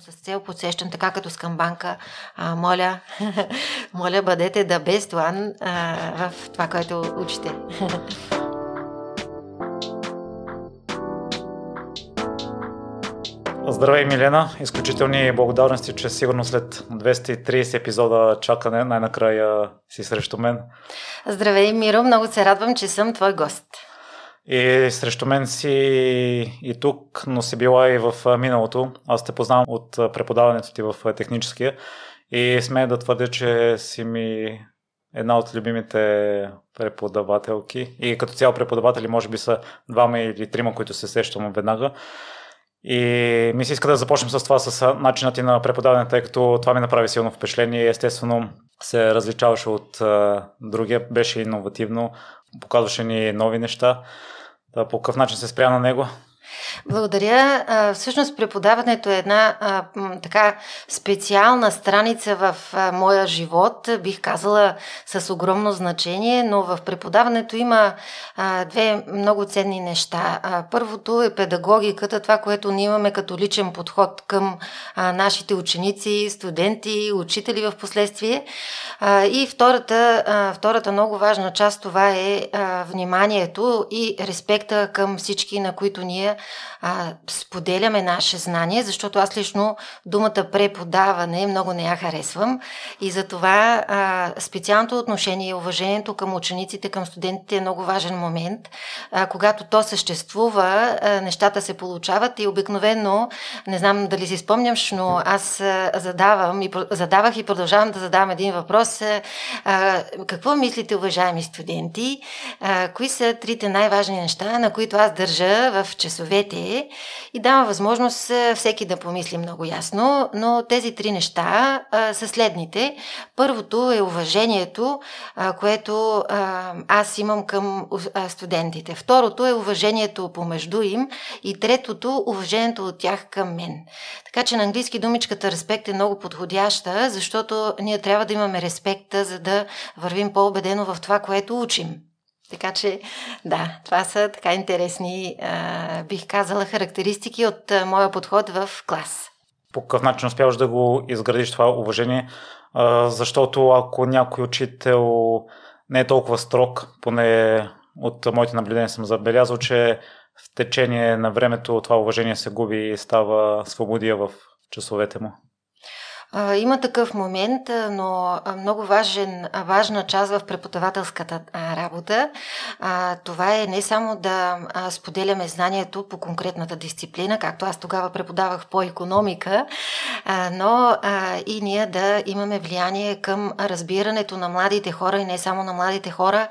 с цел подсещам, така като с камбанка, а, моля, моля, бъдете да без това в това, което учите. Здравей, Милена! Изключителни благодарности, че сигурно след 230 епизода чакане най-накрая си срещу мен. Здравей, Миро! Много се радвам, че съм твой гост. И срещу мен си и тук, но си била и в миналото. Аз те познавам от преподаването ти в техническия и смея да твърдя, че си ми една от любимите преподавателки. И като цяло преподаватели може би са двама или трима, които се сещам веднага. И ми се иска да започнем с това, с начинът ти на преподаване, тъй като това ми направи силно впечатление. Естествено се различаваше от а, другия, беше иновативно, показваше ни нови неща. Да, по какъв начин се спря на него? Благодаря. Всъщност преподаването е една така специална страница в моя живот, бих казала с огромно значение, но в преподаването има две много ценни неща. Първото е педагогиката, това, което ние имаме като личен подход към нашите ученици, студенти, учители в последствие. И втората, втората много важна част това е вниманието и респекта към всички, на които ние а, споделяме наше знание, защото аз лично думата преподаване много не я харесвам и затова а, специалното отношение и уважението към учениците, към студентите е много важен момент. А, когато то съществува, а, нещата се получават и обикновено, не знам дали си спомнямш, но аз а, задавам и, задавах и продължавам да задавам един въпрос. А, какво мислите, уважаеми студенти? А, кои са трите най-важни неща, на които аз държа в часовете и дава възможност всеки да помисли много ясно, но тези три неща а, са следните. Първото е уважението, а, което а, аз имам към студентите. Второто е уважението помежду им и третото уважението от тях към мен. Така че на английски думичката респект е много подходяща, защото ние трябва да имаме респекта, за да вървим по-убедено в това, което учим. Така че, да, това са така интересни, а, бих казала, характеристики от а, моя подход в клас. По какъв начин успяваш да го изградиш това уважение? А, защото ако някой учител не е толкова строг, поне от моите наблюдения съм забелязал, че в течение на времето това уважение се губи и става свободия в часовете му. Има такъв момент, но много важен, важна част в преподавателската работа. Това е не само да споделяме знанието по конкретната дисциплина, както аз тогава преподавах по економика, но и ние да имаме влияние към разбирането на младите хора и не само на младите хора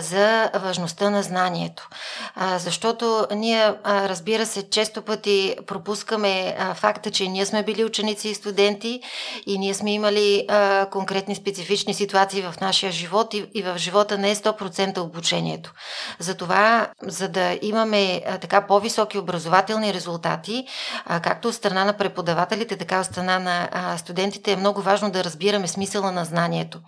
за важността на знанието. Защото ние, разбира се, често пъти пропускаме факта, че ние сме били ученици и студенти и ние сме имали а, конкретни специфични ситуации в нашия живот и, и в живота не е 100% обучението. Затова, за да имаме а, така по-високи образователни резултати, а, както от страна на преподавателите, така от страна на а, студентите, е много важно да разбираме смисъла на знанието.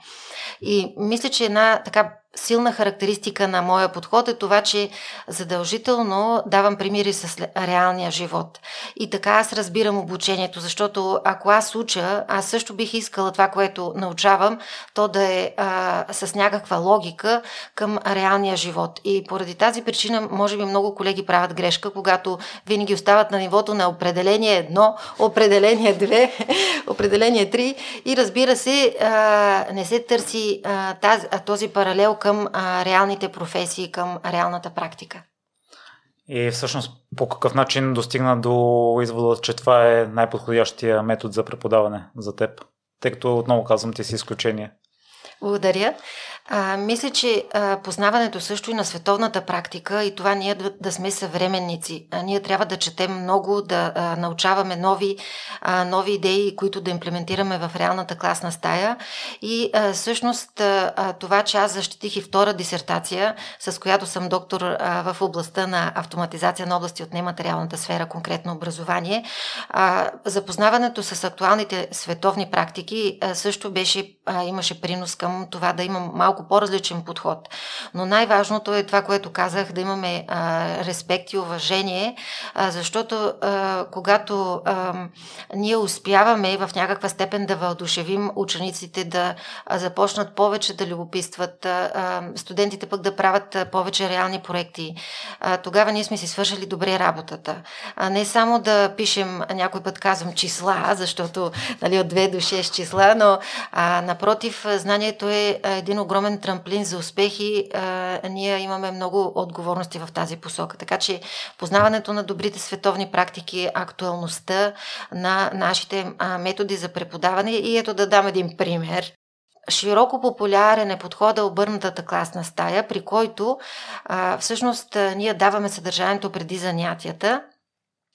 И мисля, че една така силна характеристика на моя подход е това, че задължително давам примери с реалния живот. И така аз разбирам обучението, защото ако аз уча, аз също бих искала това, което научавам, то да е а, с някаква логика към реалния живот. И поради тази причина, може би много колеги правят грешка, когато винаги остават на нивото на определение едно, определение две, определение три и разбира се, а, не се търси а, тази, а, този паралел към а, реалните професии, към реалната практика. И всъщност по какъв начин достигна до извода, че това е най-подходящия метод за преподаване за теб? Тъй като отново казвам, ти си изключение. Благодаря. А, мисля, че а, познаването също и на световната практика и това ние да, да сме съвременници. А, ние трябва да четем много, да а, научаваме нови, а, нови идеи, които да имплементираме в реалната класна стая. И а, всъщност а, това, че аз защитих и втора дисертация, с която съм доктор а, в областта на автоматизация на области от нематериалната сфера, конкретно образование, а, запознаването с актуалните световни практики а, също беше, а, имаше принос към това да имам малко по-различен подход. Но най-важното е това, което казах, да имаме а, респект и уважение, а, защото а, когато а, ние успяваме в някаква степен да въодушевим учениците да започнат повече да любопитстват, студентите пък да правят повече реални проекти, а, тогава ние сме си свършили добре работата. А не само да пишем, някой път казвам числа, защото нали, от 2 до 6 числа, но а, напротив, знанието е един огромен трамплин за успехи. Ние имаме много отговорности в тази посока. Така че познаването на добрите световни практики, актуалността на нашите методи за преподаване и ето да дам един пример. Широко популярен е подхода обърнатата класна стая, при който а, всъщност ние даваме съдържанието преди занятията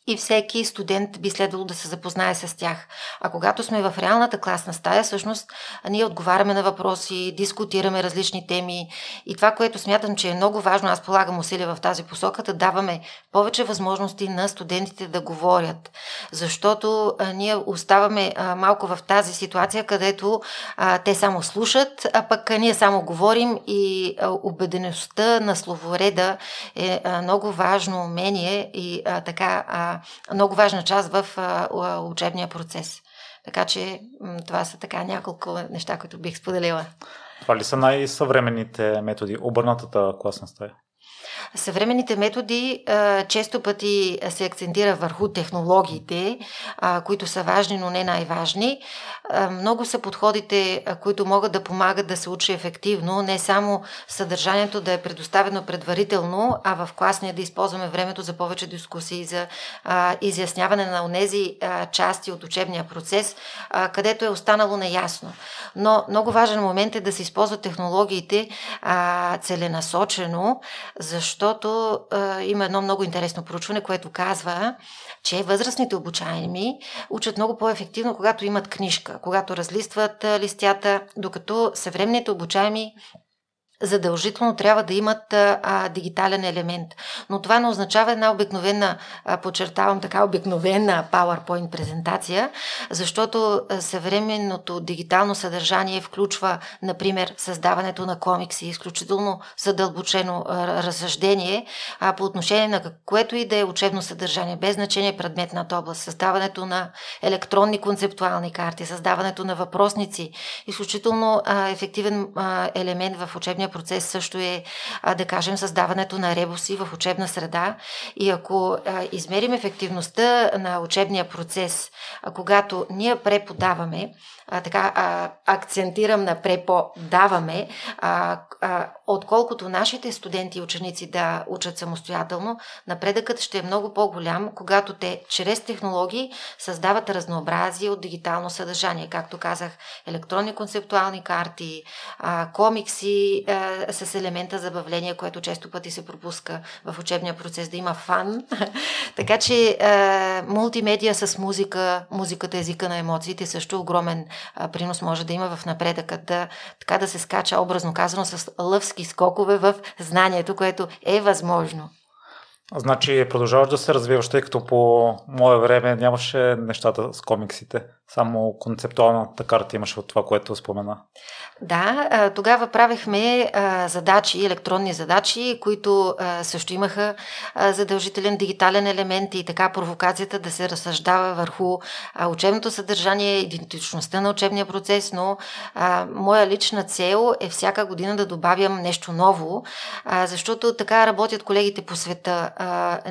и всеки студент би следвало да се запознае с тях. А когато сме в реалната класна стая, всъщност ние отговаряме на въпроси, дискутираме различни теми и това, което смятам, че е много важно, аз полагам усилия в тази посока, да даваме повече възможности на студентите да говорят. Защото а, ние оставаме а, малко в тази ситуация, където а, те само слушат, а пък а, ние само говорим и а, убедеността на словореда е а, много важно умение и а, така а, много важна част в учебния процес. Така че това са така няколко неща, които бих споделила. Това ли са най-съвременните методи? Обърнатата класна стая? Съвременните методи често пъти се акцентира върху технологиите, които са важни, но не най-важни. Много са подходите, които могат да помагат да се учи ефективно, не само съдържанието да е предоставено предварително, а в класния да използваме времето за повече дискусии, за изясняване на тези части от учебния процес, където е останало неясно. Но много важен момент е да се използват технологиите целенасочено, защото а, има едно много интересно проучване, което казва, че възрастните обучаеми учат много по-ефективно, когато имат книжка, когато разлистват листята, докато съвременните обучаеми задължително трябва да имат а, дигитален елемент. Но това не означава една обикновена, а, подчертавам така, обикновена PowerPoint презентация, защото съвременното дигитално съдържание включва, например, създаването на комикси, изключително задълбочено а, разсъждение а, по отношение на което и да е учебно съдържание, без значение предметната област, създаването на електронни концептуални карти, създаването на въпросници, изключително а, ефективен а, елемент в учебния процес също е, да кажем, създаването на ребуси в учебна среда. И ако измерим ефективността на учебния процес, когато ние преподаваме, а, така а, акцентирам на преподаваме, а, а, отколкото нашите студенти и ученици да учат самостоятелно, напредъкът ще е много по-голям, когато те чрез технологии създават разнообразие от дигитално съдържание. Както казах, електронни концептуални карти, а, комикси а, с елемента забавление, което често пъти се пропуска в учебния процес, да има фан. така че а, мултимедия с музика, музиката езика на емоциите също огромен принос може да има в напредъка, да, така да се скача образно казано с лъвски скокове в знанието, което е възможно. Значи продължаваш да се развиваш, тъй като по мое време нямаше нещата с комиксите. Само концептуалната карта имаше от това, което спомена. Да, тогава правихме задачи, електронни задачи, които също имаха задължителен дигитален елемент и така провокацията да се разсъждава върху учебното съдържание, идентичността на учебния процес, но моя лична цел е всяка година да добавям нещо ново, защото така работят колегите по света.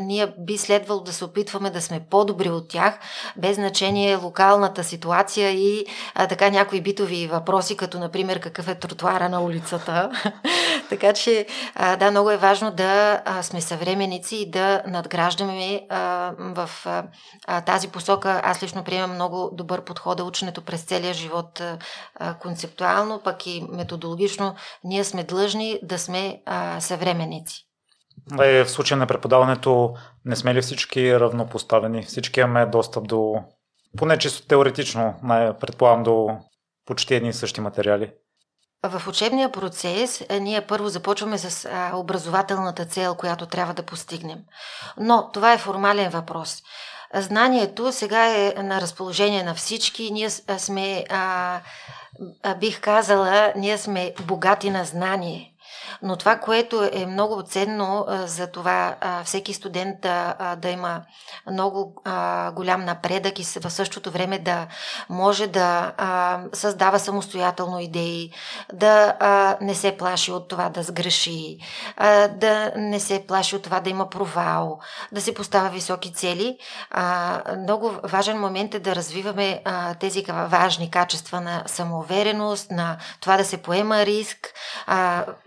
Ние би следвало да се опитваме да сме по-добри от тях, без значение локалната ситуация и така някои битови въпроси, като например какъв е тротуара на улицата. така че, а, да, много е важно да а, сме съвременици и да надграждаме а, в а, тази посока. Аз лично приемам много добър подход да ученето през целия живот а, концептуално, пък и методологично. Ние сме длъжни да сме а, съвременици. Е, в случая на преподаването не сме ли всички равнопоставени? Всички имаме достъп до, поне чисто теоретично, предполагам, до почти едни и същи материали. В учебния процес е, ние първо започваме с образователната цел, която трябва да постигнем. Но това е формален въпрос. Знанието сега е на разположение на всички. Ние сме а, бих казала, ние сме богати на знание. Но това, което е много ценно за това всеки студент да, да има много голям напредък и в същото време да може да създава самостоятелно идеи, да не се плаши от това да сгреши, да не се плаши от това да има провал, да се поставя високи цели. Много важен момент е да развиваме тези важни качества на самоувереност, на това да се поема риск.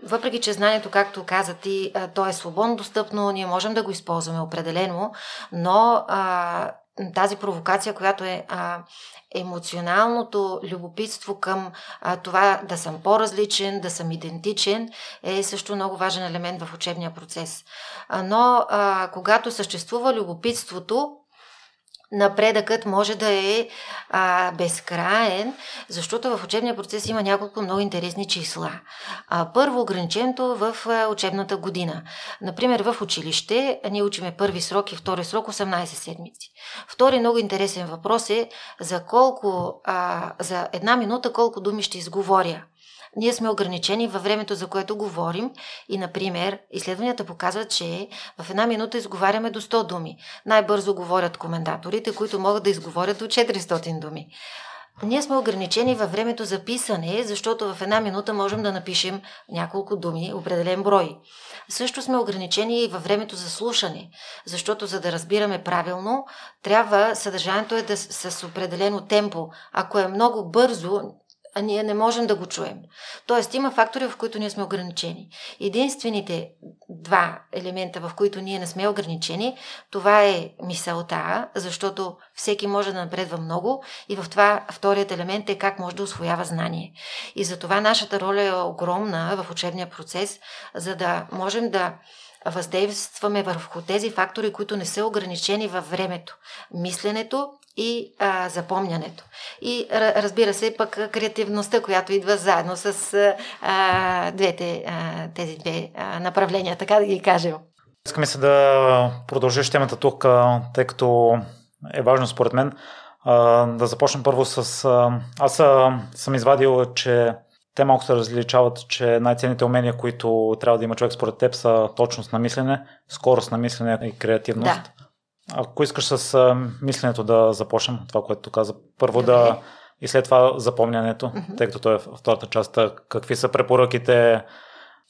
Въпреки, че знанието, както каза ти, то е свободно достъпно, ние можем да го използваме определено, но а, тази провокация, която е а, емоционалното любопитство към а, това да съм по-различен, да съм идентичен, е също много важен елемент в учебния процес. А, но а, когато съществува любопитството, напредъкът може да е а, безкраен, защото в учебния процес има няколко много интересни числа. А, първо, ограничението в а, учебната година. Например, в училище ние учиме първи срок и втори срок 18 седмици. Втори много интересен въпрос е за колко, а, за една минута колко думи ще изговоря ние сме ограничени във времето, за което говорим и, например, изследванията показват, че в една минута изговаряме до 100 думи. Най-бързо говорят комендаторите, които могат да изговорят до 400 думи. Ние сме ограничени във времето за писане, защото в една минута можем да напишем няколко думи, определен брой. Също сме ограничени и във времето за слушане, защото за да разбираме правилно, трябва съдържанието е да с определено темпо. Ако е много бързо, а ние не можем да го чуем. Тоест има фактори, в които ние сме ограничени. Единствените два елемента, в които ние не сме ограничени, това е мисълта, защото всеки може да напредва много и в това вторият елемент е как може да освоява знание. И за това нашата роля е огромна в учебния процес, за да можем да въздействаме върху тези фактори, които не са ограничени във времето. Мисленето и а, запомнянето. И разбира се, пък креативността, която идва заедно с а, двете, а, тези две а, направления, така да ги кажем. Искаме се да продължиш темата тук, тъй като е важно според мен. Да започнем първо с... Аз съм извадил, че те малко се различават, че най-ценните умения, които трябва да има човек според теб са точност на мислене, скорост на мислене и креативност. Да. Ако искаш с мисленето да започнем, това, което каза, първо Добре. да и след това запомнянето, mm-hmm. тъй като той е втората част, какви са препоръките,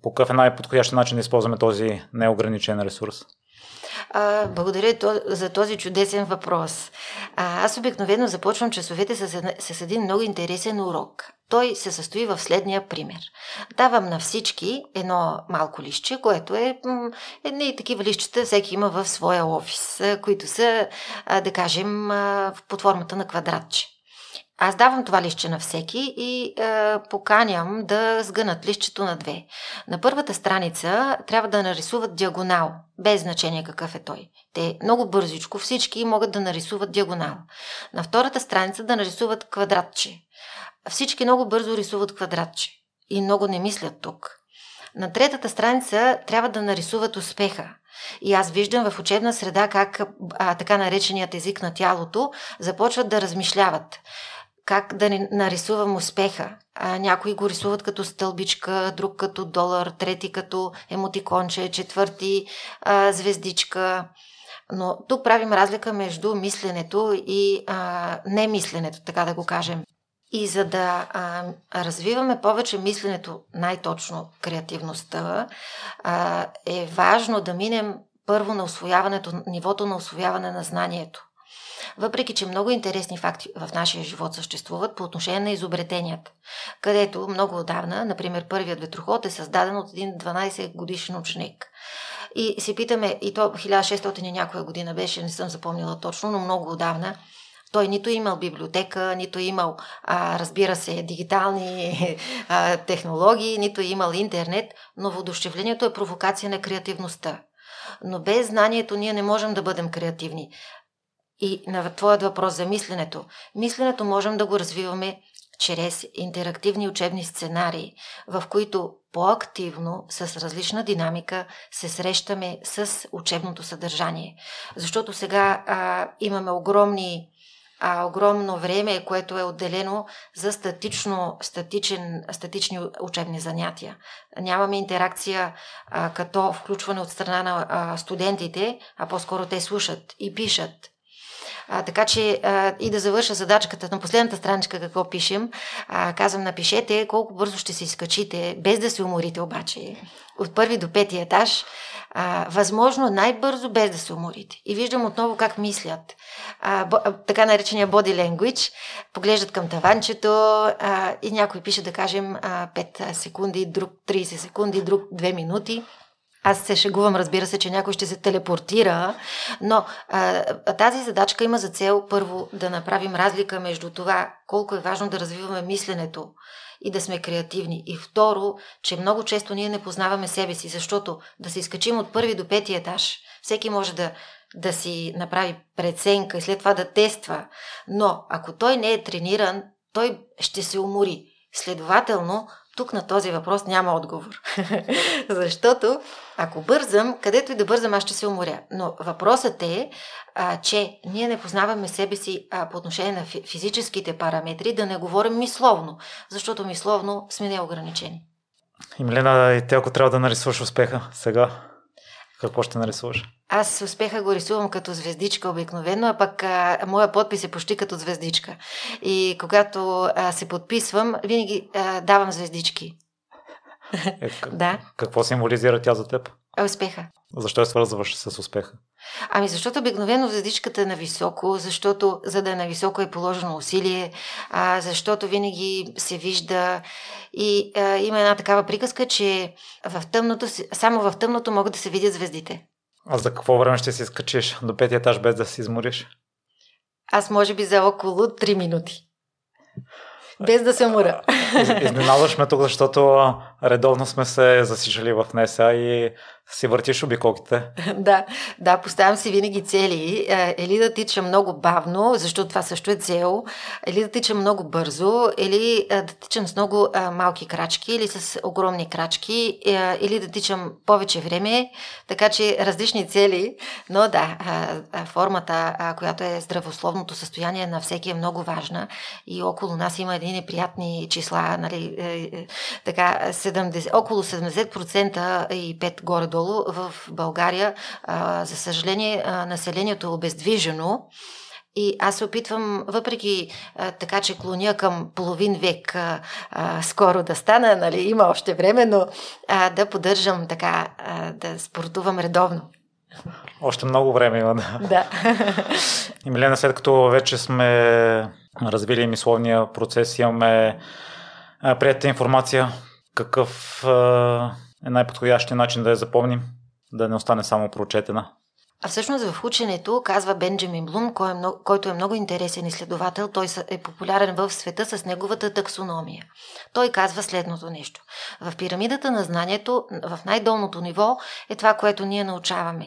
по какъв е най-подходящ начин да използваме този неограничен ресурс? А, благодаря за този чудесен въпрос. А, аз обикновено започвам часовете с, с един много интересен урок. Той се състои в следния пример. Давам на всички едно малко лище, което е едни такива лищета всеки има в своя офис, които са, да кажем, под формата на квадратче. Аз давам това лище на всеки и е, поканям да сгънат лището на две. На първата страница трябва да нарисуват диагонал, без значение какъв е той. Те много бързичко всички могат да нарисуват диагонал. На втората страница да нарисуват квадратче. Всички много бързо рисуват квадратче и много не мислят тук. На третата страница трябва да нарисуват успеха. И аз виждам в учебна среда как а, така нареченият език на тялото започват да размишляват как да не нарисувам успеха. А, някои го рисуват като стълбичка, друг като долар, трети като емотиконче, четвърти а, звездичка. Но тук правим разлика между мисленето и а, немисленето, така да го кажем. И за да а, развиваме повече мисленето, най-точно креативността, а, е важно да минем първо на освояването, нивото на освояване на знанието. Въпреки, че много интересни факти в нашия живот съществуват по отношение на изобретенията, където много отдавна, например, първият ветроход е създаден от един 12 годишен ученик. И се питаме, и то 1600 и някоя година беше, не съм запомнила точно, но много отдавна, той нито е имал библиотека, нито е имал, а, разбира се, дигитални а, технологии, нито е имал интернет, но воодушевлението е провокация на креативността. Но без знанието ние не можем да бъдем креативни. И на твоят въпрос за мисленето. Мисленето можем да го развиваме чрез интерактивни учебни сценарии, в които по-активно, с различна динамика, се срещаме с учебното съдържание. Защото сега а, имаме огромни а, огромно време, което е отделено за статично, статичен, статични учебни занятия. Нямаме интеракция а, като включване от страна на а, студентите, а по-скоро те слушат и пишат. А, така че а, и да завърша задачката на последната страничка какво пишем, а, казвам напишете колко бързо ще се изкачите, без да се уморите обаче, от първи до пети етаж, а, възможно най-бързо, без да се уморите. И виждам отново как мислят. А, бо, а, така наречения body language, поглеждат към таванчето а, и някой пише, да кажем, а, 5 секунди, друг 30 секунди, друг 2 минути. Аз се шегувам, разбира се, че някой ще се телепортира, но а, тази задачка има за цел първо да направим разлика между това колко е важно да развиваме мисленето и да сме креативни. И второ, че много често ние не познаваме себе си, защото да се изкачим от първи до пети етаж, всеки може да, да си направи преценка и след това да тества, но ако той не е трениран, той ще се умори. Следователно, тук на този въпрос няма отговор. Защото ако бързам, където и да бързам, аз ще се уморя. Но въпросът е, а, че ние не познаваме себе си а, по отношение на физическите параметри, да не говорим мисловно, защото мисловно сме неограничени. И Милена, и те ако трябва да нарисуваш успеха сега, какво ще нарисуваш? Аз успеха го рисувам като звездичка обикновено, а пък а, моя подпис е почти като звездичка. И когато а, се подписвам, винаги а, давам звездички. Е, да. Какво символизира тя за теб? Успеха. Защо е свързваш с успеха? Ами защото обикновено звездичката е на високо, защото за да е на високо е положено усилие, а, защото винаги се вижда и а, има една такава приказка, че в тъмното, само в тъмното могат да се видят звездите. А за какво време ще се изкачиш до петия етаж без да се измориш? Аз може би за около 3 минути. Без да се умора. Изненадваш ме тук, защото редовно сме се засижали в НЕСА и си въртиш обиколките. да, да, поставям си винаги цели. Е, или да тичам много бавно, защото това също е цел, или да тичам много бързо, или е, да тичам с много а, малки крачки, или с огромни крачки, или да тичам повече време, така че различни цели, но да, формата, която е здравословното състояние на всеки е много важна. И около нас има едни неприятни числа, нали, е, е, така, 70, около 70% и 5 горе надолу в България, за съжаление, населението е обездвижено. И аз се опитвам, въпреки а, така, че клоня към половин век а, а, скоро да стана, нали, има още време, но а, да поддържам така, а, да спортувам редовно. Още много време има, да. Да. И Милена, след като вече сме развили мисловния процес, имаме приятелна информация, какъв е най-подходящия начин да я запомним, да не остане само прочетена. А всъщност в ученето, казва Бенджамин Блум, кой е много, който е много интересен изследовател, той е популярен в света с неговата таксономия. Той казва следното нещо. В пирамидата на знанието, в най-долното ниво е това, което ние научаваме.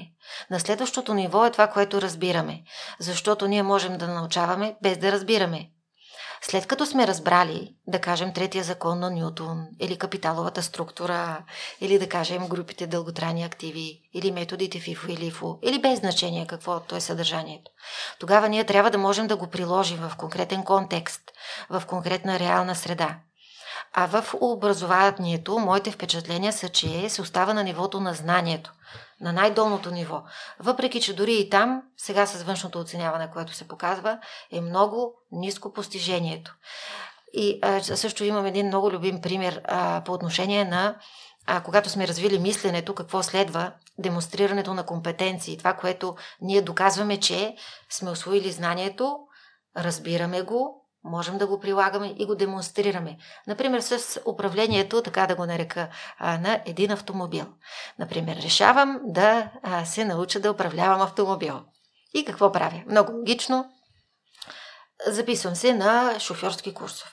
На следващото ниво е това, което разбираме. Защото ние можем да научаваме без да разбираме. След като сме разбрали, да кажем, третия закон на Ньютон, или капиталовата структура, или да кажем групите дълготрайни активи, или методите ФИФО и ЛИФО, или без значение каквото е съдържанието, тогава ние трябва да можем да го приложим в конкретен контекст, в конкретна реална среда. А в образованието моите впечатления са, че се остава на нивото на знанието, на най-долното ниво. Въпреки, че дори и там, сега с външното оценяване, което се показва, е много ниско постижението. И а, също имам един много любим пример а, по отношение на а, когато сме развили мисленето, какво следва демонстрирането на компетенции. Това, което ние доказваме, че сме освоили знанието, разбираме го, можем да го прилагаме и го демонстрираме. Например, с управлението, така да го нарека, на един автомобил. Например, решавам да се науча да управлявам автомобил. И какво правя? Много логично. Записвам се на шофьорски курсове.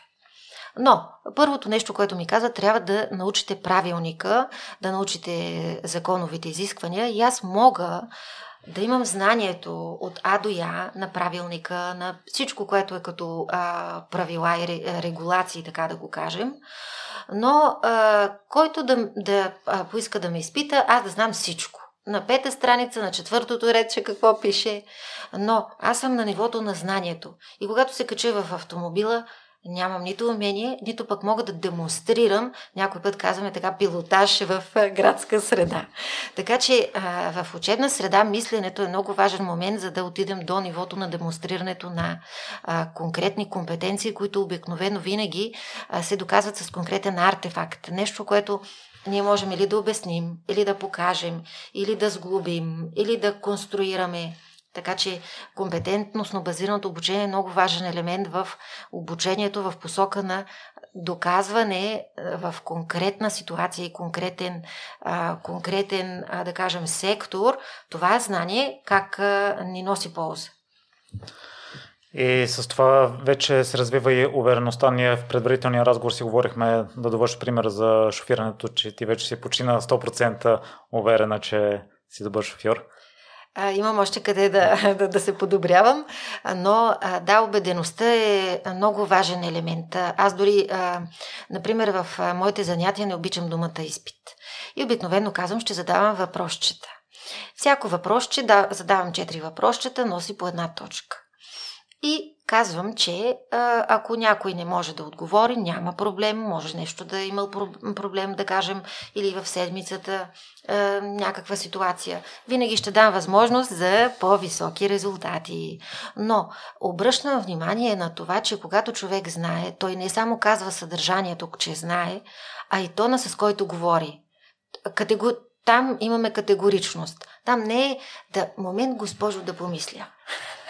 Но, първото нещо, което ми каза, трябва да научите правилника, да научите законовите изисквания и аз мога да имам знанието от А до Я на правилника, на всичко, което е като а, правила и регулации, така да го кажем. Но а, който да, да а, поиска да ме изпита, аз да знам всичко. на пета страница, на четвъртото редче какво пише, но аз съм на нивото на знанието. И когато се кача в автомобила, нямам нито умение, нито пък мога да демонстрирам, някой път казваме така, пилотаж в градска среда. Така че в учебна среда мисленето е много важен момент, за да отидем до нивото на демонстрирането на конкретни компетенции, които обикновено винаги се доказват с конкретен артефакт. Нещо, което ние можем или да обясним, или да покажем, или да сглобим, или да конструираме. Така че компетентностно базираното обучение е много важен елемент в обучението в посока на доказване е, в конкретна ситуация и конкретен, конкретен да кажем, сектор, това е знание как ни носи полза. И с това вече се развива и увереността. Ние в предварителния разговор си говорихме да довърши пример за шофирането, че ти вече си почина 100% уверена, че си добър шофьор. А, имам още къде да, да, да се подобрявам, но а, да, убедеността е много важен елемент. Аз дори, а, например, в моите занятия не обичам думата изпит. И обикновено казвам, ще задавам въпросчета. Всяко въпросче, да, задавам четири въпросчета, носи по една точка. И казвам, че ако някой не може да отговори, няма проблем, може нещо да е имал проблем, да кажем, или в седмицата някаква ситуация. Винаги ще дам възможност за по-високи резултати. Но обръщам внимание на това, че когато човек знае, той не само казва съдържанието, че знае, а и тона с който говори. Катего... Там имаме категоричност. Там не е да момент, госпожо, да помисля.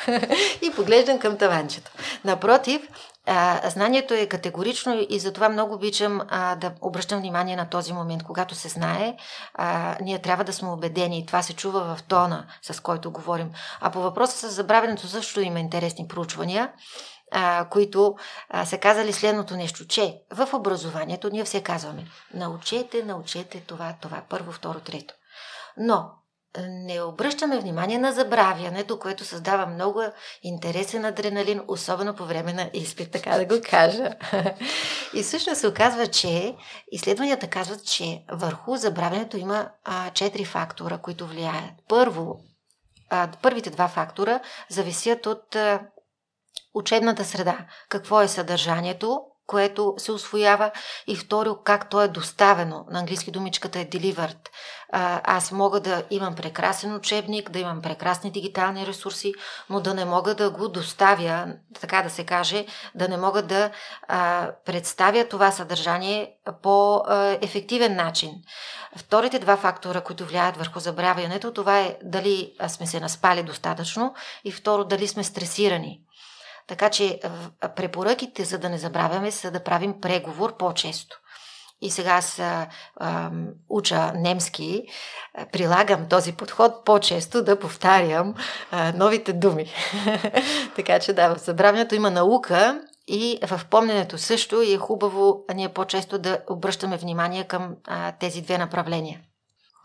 и поглеждам към таванчето. Напротив, а, знанието е категорично и затова много обичам а, да обръщам внимание на този момент. Когато се знае, а, ние трябва да сме убедени и това се чува в тона, с който говорим. А по въпроса с забравянето също има интересни проучвания а, които а, са казали следното нещо, че в образованието ние все казваме научете, научете това, това, първо, второ, трето. Но не обръщаме внимание на забравянето, което създава много интересен адреналин, особено по време на изпит, така да го кажа. И всъщност се оказва, че изследванията казват, че върху забравянето има а, четири фактора, които влияят. Първо, а, първите два фактора зависят от а, учебната среда. Какво е съдържанието, което се освоява и второ, как то е доставено. На английски думичката е delivered. Аз мога да имам прекрасен учебник, да имам прекрасни дигитални ресурси, но да не мога да го доставя, така да се каже, да не мога да а, представя това съдържание по а, ефективен начин. Вторите два фактора, които влияят върху забравянето, това е дали сме се наспали достатъчно и второ, дали сме стресирани. Така че препоръките, за да не забравяме, са да правим преговор по-често. И сега аз а, а, уча немски, а, прилагам този подход по-често да повтарям а, новите думи. така че да, в забравянето има наука и в помненето също и е хубаво ние по-често да обръщаме внимание към а, тези две направления.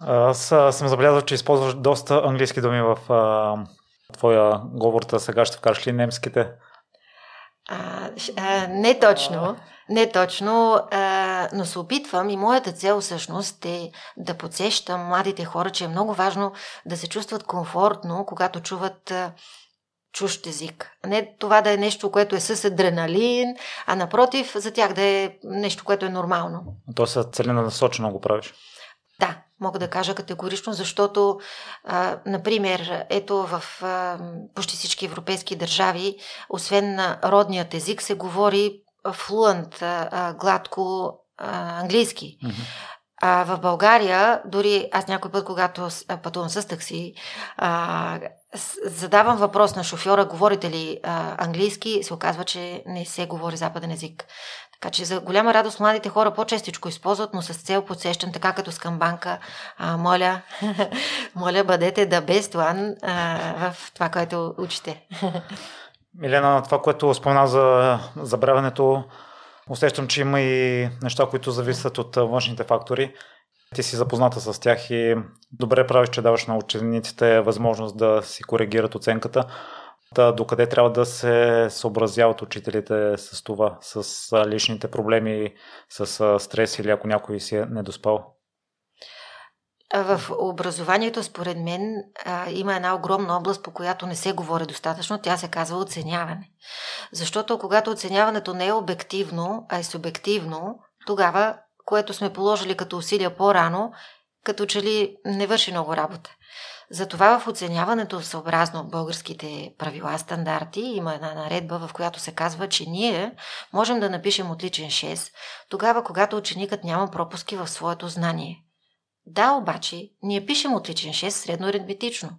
Аз съм забелязал, че използваш доста английски думи в а, твоя говор. Сега ще вкараш ли немските? А, а, не точно, не точно, а, но се опитвам и моята цел всъщност е да подсещам младите хора, че е много важно да се чувстват комфортно, когато чуват а, чужд език. Не това да е нещо, което е с адреналин, а напротив, за тях да е нещо, което е нормално. То се целенасочено го правиш. Мога да кажа категорично, защото, а, например, ето в а, почти всички европейски държави, освен на родният език, се говори флуент, а, гладко а, английски. Mm-hmm. А в България, дори аз някой път, когато пътувам с такси, а, задавам въпрос на шофьора, говорите ли а, английски, се оказва, че не се говори западен език. Така че за голяма радост младите хора по-честичко използват, но с цел подсещам, така като с камбанка, а, моля, моля бъдете да без а, в това, което учите. Милена, това, което спомена за забравянето, усещам, че има и неща, които зависят от външните фактори. Ти си запозната с тях и добре правиш, че даваш на учениците възможност да си коригират оценката. Та, докъде трябва да се съобразяват учителите с това, с личните проблеми, с стрес или ако някой си е недоспал? В образованието, според мен, има една огромна област, по която не се говори достатъчно. Тя се казва оценяване. Защото когато оценяването не е обективно, а е субективно, тогава, което сме положили като усилия по-рано, като че ли не върши много работа. Затова в оценяването съобразно българските правила, стандарти, има една наредба, в която се казва, че ние можем да напишем отличен 6, тогава когато ученикът няма пропуски в своето знание. Да, обаче, ние пишем отличен 6 средно аритметично,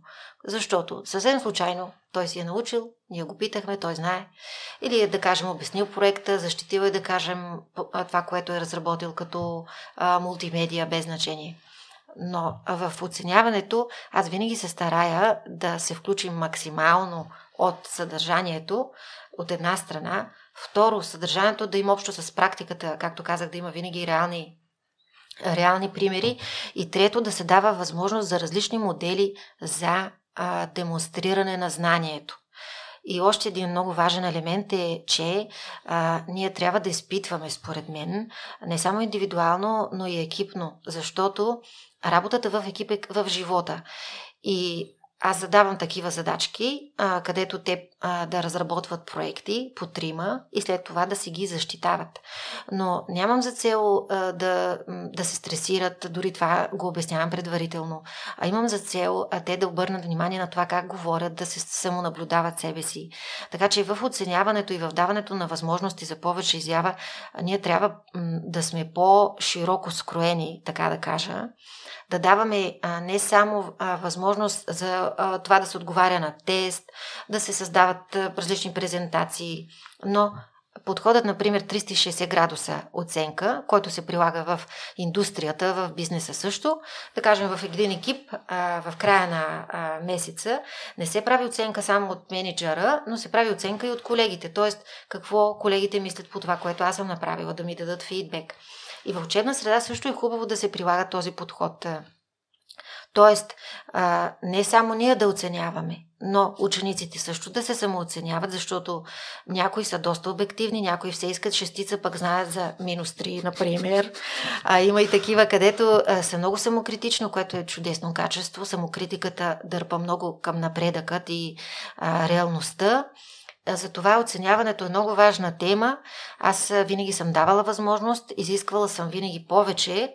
защото съвсем случайно той си е научил, ние го питахме, той знае. Или е, да кажем, обяснил проекта, защитил е, да кажем, това, което е разработил като а, мултимедия, без значение. Но в оценяването аз винаги се старая да се включим максимално от съдържанието, от една страна. Второ, съдържанието да има общо с практиката, както казах, да има винаги реални реални примери. И трето, да се дава възможност за различни модели за а, демонстриране на знанието. И още един много важен елемент е, че а, ние трябва да изпитваме, според мен, не само индивидуално, но и екипно, защото работата в екип е в живота. И аз задавам такива задачки, а, където те а, да разработват проекти по трима и след това да си ги защитават. Но нямам за цел а, да, да се стресират, дори това го обяснявам предварително, а имам за цел а, те да обърнат внимание на това как говорят, да се самонаблюдават себе си. Така че в оценяването и в даването на възможности за повече изява, ние трябва м, да сме по-широко скроени, така да кажа да даваме а, не само а, възможност за а, това да се отговаря на тест, да се създават а, различни презентации, но подходът, например, 360 градуса оценка, който се прилага в индустрията, в бизнеса също, да кажем в един екип в края на месеца, не се прави оценка само от менеджера, но се прави оценка и от колегите, т.е. какво колегите мислят по това, което аз съм направила, да ми дадат фидбек. И в учебна среда също е хубаво да се прилага този подход. Тоест, не само ние да оценяваме, но учениците също да се самооценяват, защото някои са доста обективни, някои все искат шестица, пък знаят за минус 3, например. А, има и такива, където а, са много самокритично, което е чудесно качество. Самокритиката дърпа много към напредъкът и а, реалността. Затова оценяването е много важна тема. Аз винаги съм давала възможност, изисквала съм винаги повече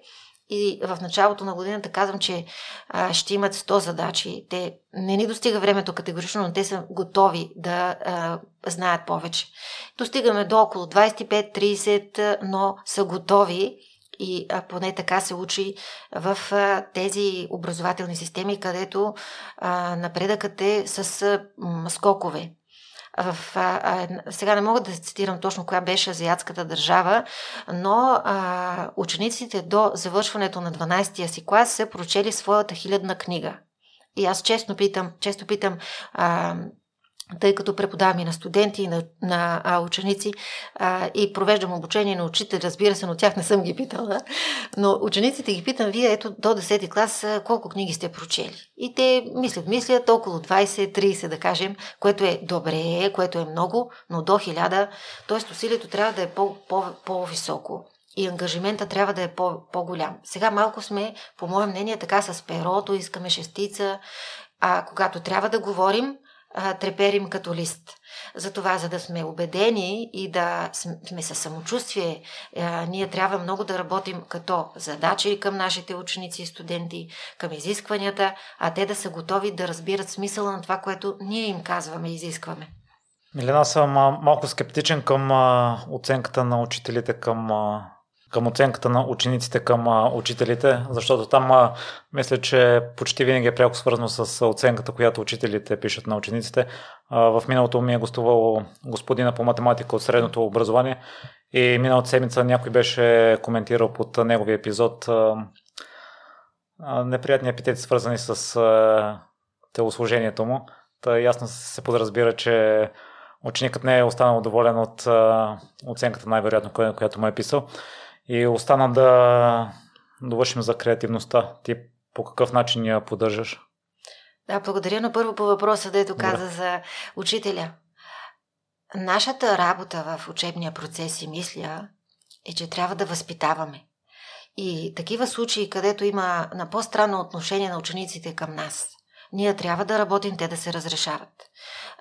и в началото на годината казвам, че а, ще имат 100 задачи. Те не ни достига времето категорично, но те са готови да а, знаят повече. Достигаме до около 25-30, но са готови и а, поне така се учи в а, тези образователни системи, където а, напредъкът е с а, скокове в, а, сега не мога да цитирам точно коя беше азиатската държава, но а, учениците до завършването на 12-я си клас са прочели своята хилядна книга. И аз често питам, често питам а, тъй като преподавам и на студенти, и на, на а, ученици а, и провеждам обучение на учители, разбира се, но тях не съм ги питала. Но учениците ги питам, вие ето до 10 клас колко книги сте прочели? И те мислят, мислят около 20-30 да кажем, което е добре, което е много, но до 1000, т.е. усилието трябва да е по, по, по-високо и ангажимента трябва да е по, по-голям. Сега малко сме, по мое мнение, така с перото, искаме шестица, а когато трябва да говорим, а, треперим като лист. Затова, за да сме убедени и да сме със самочувствие, а, ние трябва много да работим като задачи към нашите ученици и студенти, към изискванията, а те да са готови да разбират смисъла на това, което ние им казваме и изискваме. Милена, съм малко скептичен към оценката на учителите към към оценката на учениците към а, учителите, защото там а, мисля, че почти винаги е пряко свързано с оценката, която учителите пишат на учениците. А, в миналото ми е гостувал господина по математика от средното образование и миналата седмица някой беше коментирал под неговия епизод а, епитети, свързани с а, телосложението му. Та ясно се подразбира, че ученикът не е останал доволен от а, оценката, най-вероятно, която му е писал. И остана да довършим за креативността. Ти по какъв начин я поддържаш? Да, благодаря на първо по въпроса, дето каза за учителя. Нашата работа в учебния процес и мисля е, че трябва да възпитаваме. И такива случаи, където има на по-странно отношение на учениците към нас, ние трябва да работим те да се разрешават.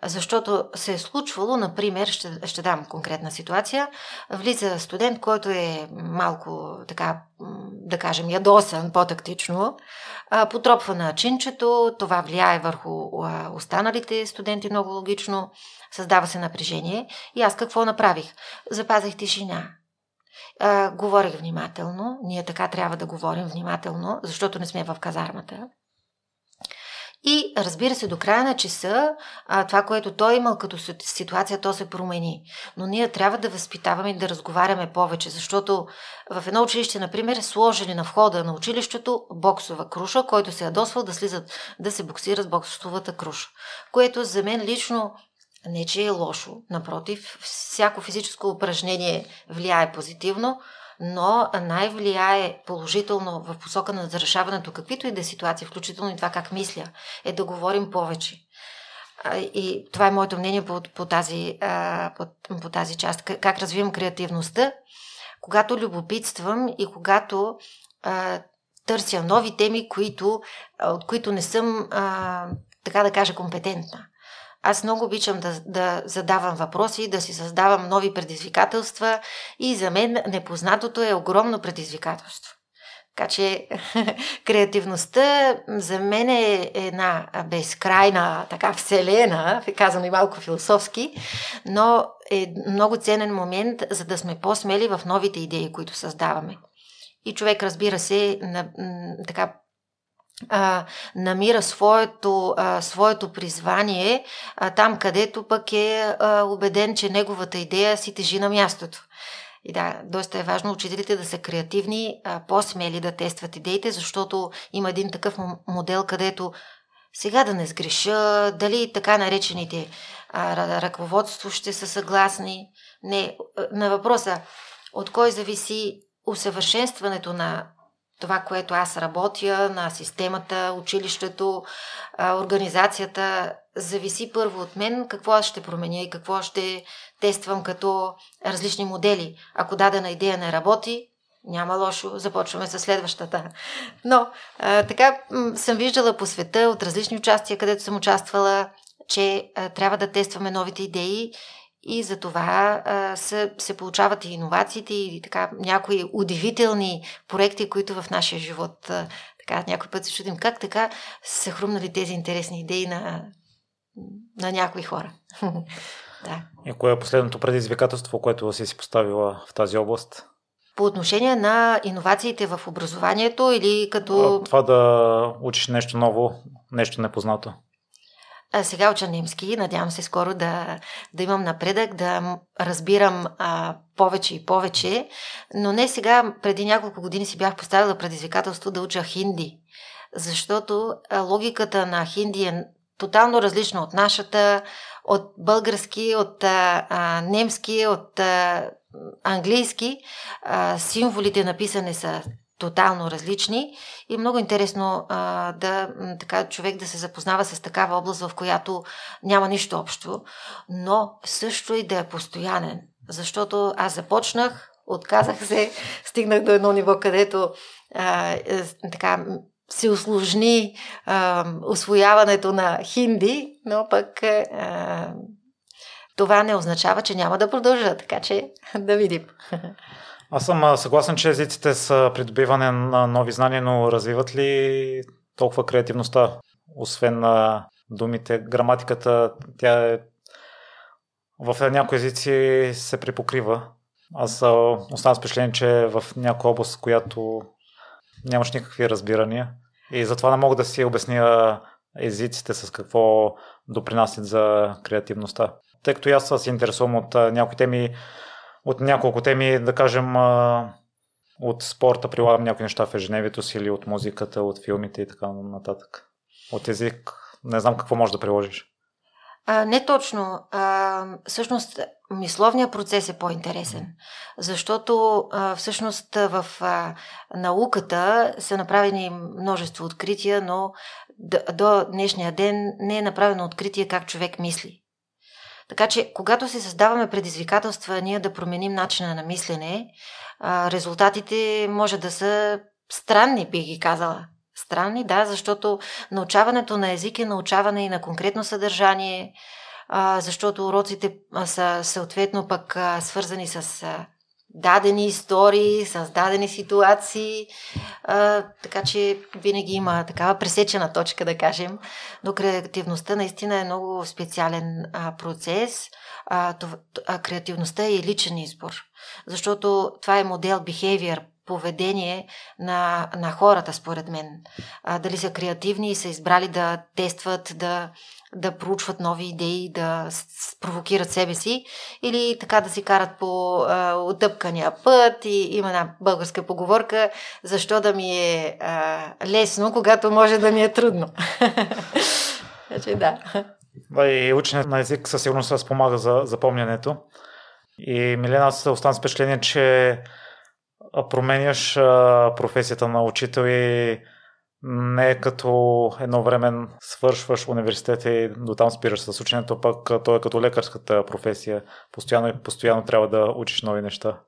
Защото се е случвало, например, ще, ще дам конкретна ситуация, влиза студент, който е малко така, да кажем, ядосан по-тактично, потропва на чинчето, това влияе върху останалите студенти много логично, създава се напрежение. И аз какво направих? Запазих тишина. А, говорих внимателно. Ние така трябва да говорим внимателно, защото не сме в казармата. И разбира се, до края на часа, това, което той е имал като ситуация, то се промени. Но ние трябва да възпитаваме и да разговаряме повече, защото в едно училище, например, е сложили на входа на училището боксова круша, който се ядосвал да слизат, да се боксира с боксовата круша. Което за мен лично не, че е лошо. Напротив, всяко физическо упражнение влияе позитивно, но най-влияе положително в посока на разрешаването каквито и да е ситуации, включително и това как мисля, е да говорим повече. И това е моето мнение по, по, тази, по, по тази част. Как развивам креативността, когато любопитствам и когато а, търся нови теми, които, от които не съм, а, така да кажа, компетентна. Аз много обичам да, да задавам въпроси, да си създавам нови предизвикателства и за мен непознатото е огромно предизвикателство. Така че креативността за мен е една безкрайна така вселена, казано и малко философски, но е много ценен момент, за да сме по-смели в новите идеи, които създаваме. И човек, разбира се, на, така а, намира своето, а, своето призвание а, там, където пък е а, убеден, че неговата идея си тежи на мястото. И да, доста е важно учителите да са креативни, а, по-смели да тестват идеите, защото има един такъв модел, където сега да не сгреша, дали така наречените а, ръководство ще са съгласни. Не, на въпроса от кой зависи усъвършенстването на това, което аз работя, на системата, училището, организацията, зависи първо от мен какво аз ще променя и какво ще тествам като различни модели. Ако дадена идея не работи, няма лошо, започваме с следващата. Но а, така съм виждала по света от различни участия, където съм участвала, че а, трябва да тестваме новите идеи и за това а, се, се получават и иновациите и така някои удивителни проекти, които в нашия живот а, така някой път се чудим как така са хрумнали тези интересни идеи на, на някои хора. да. И кое е последното предизвикателство, което си си поставила в тази област? По отношение на иновациите в образованието или като... Това да учиш нещо ново, нещо непознато. А сега уча немски, надявам се скоро да, да имам напредък, да разбирам а, повече и повече, но не сега, преди няколко години си бях поставила предизвикателство да уча хинди, защото а, логиката на хинди е тотално различна от нашата, от български, от а, а, немски, от а, английски. А, символите написани са тотално различни и е много интересно а, да така човек да се запознава с такава област, в която няма нищо общо, но също и да е постоянен. Защото аз започнах, отказах се, стигнах до едно ниво, където а, е, така се усложни а, освояването на хинди, но пък а, това не означава, че няма да продължа, така че да видим. Аз съм съгласен, че езиците са придобиване на нови знания, но развиват ли толкова креативността, освен на думите, граматиката, тя е в някои езици се припокрива. Аз оставам с впечатление, че е в някоя област, която нямаш никакви разбирания. И затова не мога да си обясня езиците с какво допринасят за креативността. Тъй като аз се интересувам от някои теми, от няколко теми, да кажем, от спорта прилагам някои неща в ежедневието си или от музиката, от филмите и така нататък. От език не знам какво можеш да приложиш. А, не точно. А, всъщност, мисловният процес е по-интересен, защото а, всъщност в а, науката са направени множество открития, но до, до днешния ден не е направено откритие как човек мисли. Така че, когато си създаваме предизвикателства, ние да променим начина на мислене, резултатите може да са странни, би ги казала. Странни, да, защото научаването на език е научаване и на конкретно съдържание, защото уроците са съответно пък свързани с дадени истории, с дадени ситуации, а, така че винаги има такава пресечена точка, да кажем. Но креативността наистина е много специален а, процес. А, това, а, креативността е личен избор, защото това е модел behavior, поведение на, на хората, според мен. А, дали са креативни и са избрали да тестват, да да проучват нови идеи, да провокират себе си или така да си карат по а, отъпкания път и има една българска поговорка защо да ми е а, лесно, когато може да ми е трудно. значи да. И ученето на език със сигурност спомага за запомнянето. И Милена, аз оставам с впечатление, че променяш професията на учител и не е като едно време свършваш университета и до там спираш с ученето, пък то е като лекарската професия. Постоянно, постоянно трябва да учиш нови неща.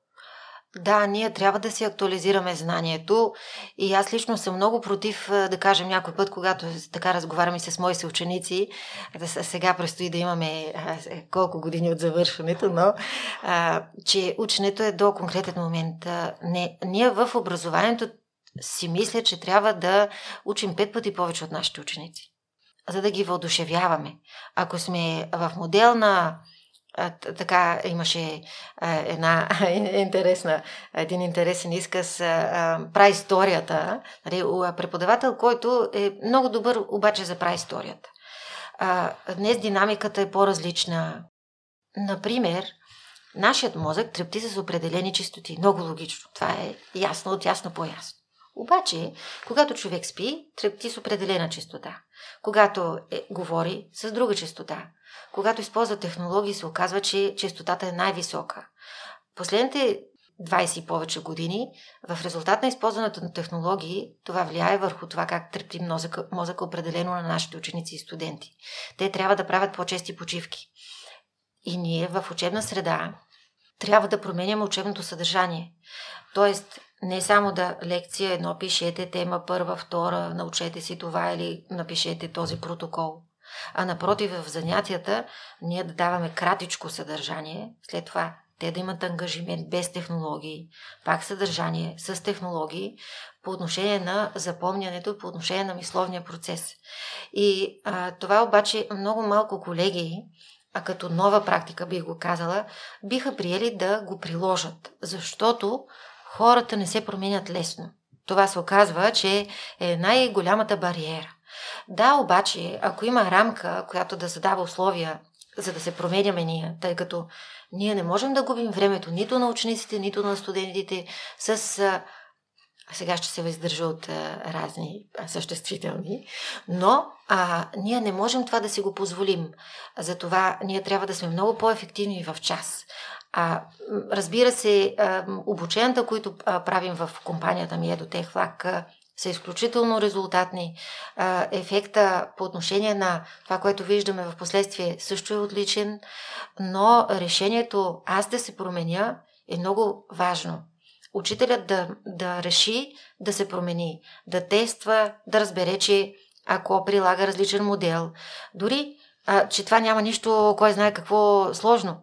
Да, ние трябва да си актуализираме знанието и аз лично съм много против, да кажем някой път, когато така разговаряме с мои съученици, да сега предстои да имаме колко години от завършването, но а, че ученето е до конкретен момент. Не, ние в образованието си мисля, че трябва да учим пет пъти повече от нашите ученици, за да ги въодушевяваме. Ако сме в модел на така имаше една интересна, един интересен изказ про историята. Нали, преподавател, който е много добър обаче за историята. Днес динамиката е по-различна. Например, нашият мозък трепти с определени чистоти. Много логично. Това е ясно от ясно по-ясно. Обаче, когато човек спи, трепти с определена частота. Когато е, говори с друга частота. Когато използва технологии, се оказва, че частотата е най-висока. Последните 20 и повече години, в резултат на използването на технологии, това влияе върху това как трепти мозъка, мозъка определено на нашите ученици и студенти. Те трябва да правят по-чести почивки. И ние в учебна среда трябва да променяме учебното съдържание. Тоест, не само да лекция едно пишете, тема първа, втора, научете си това или напишете този протокол. А напротив, в занятията ние да даваме кратичко съдържание, след това те да имат ангажимент без технологии, пак съдържание с технологии по отношение на запомнянето, по отношение на мисловния процес. И а, това обаче много малко колеги, а като нова практика бих го казала, биха приели да го приложат, защото хората не се променят лесно. Това се оказва, че е най-голямата бариера. Да, обаче, ако има рамка, която да задава условия, за да се променяме ние, тъй като ние не можем да губим времето нито на учениците, нито на студентите с а сега ще се въздържа от а, разни съществителни, но а, ние не можем това да си го позволим. Затова ние трябва да сме много по-ефективни в час. А, разбира се, обученията, които правим в компанията ми Едотех Влак, са изключително резултатни. Ефекта по отношение на това, което виждаме в последствие, също е отличен, но решението аз да се променя е много важно. Учителят да, да реши да се промени, да тества, да разбере, че ако прилага различен модел, дори а, че това няма нищо, кой знае какво сложно.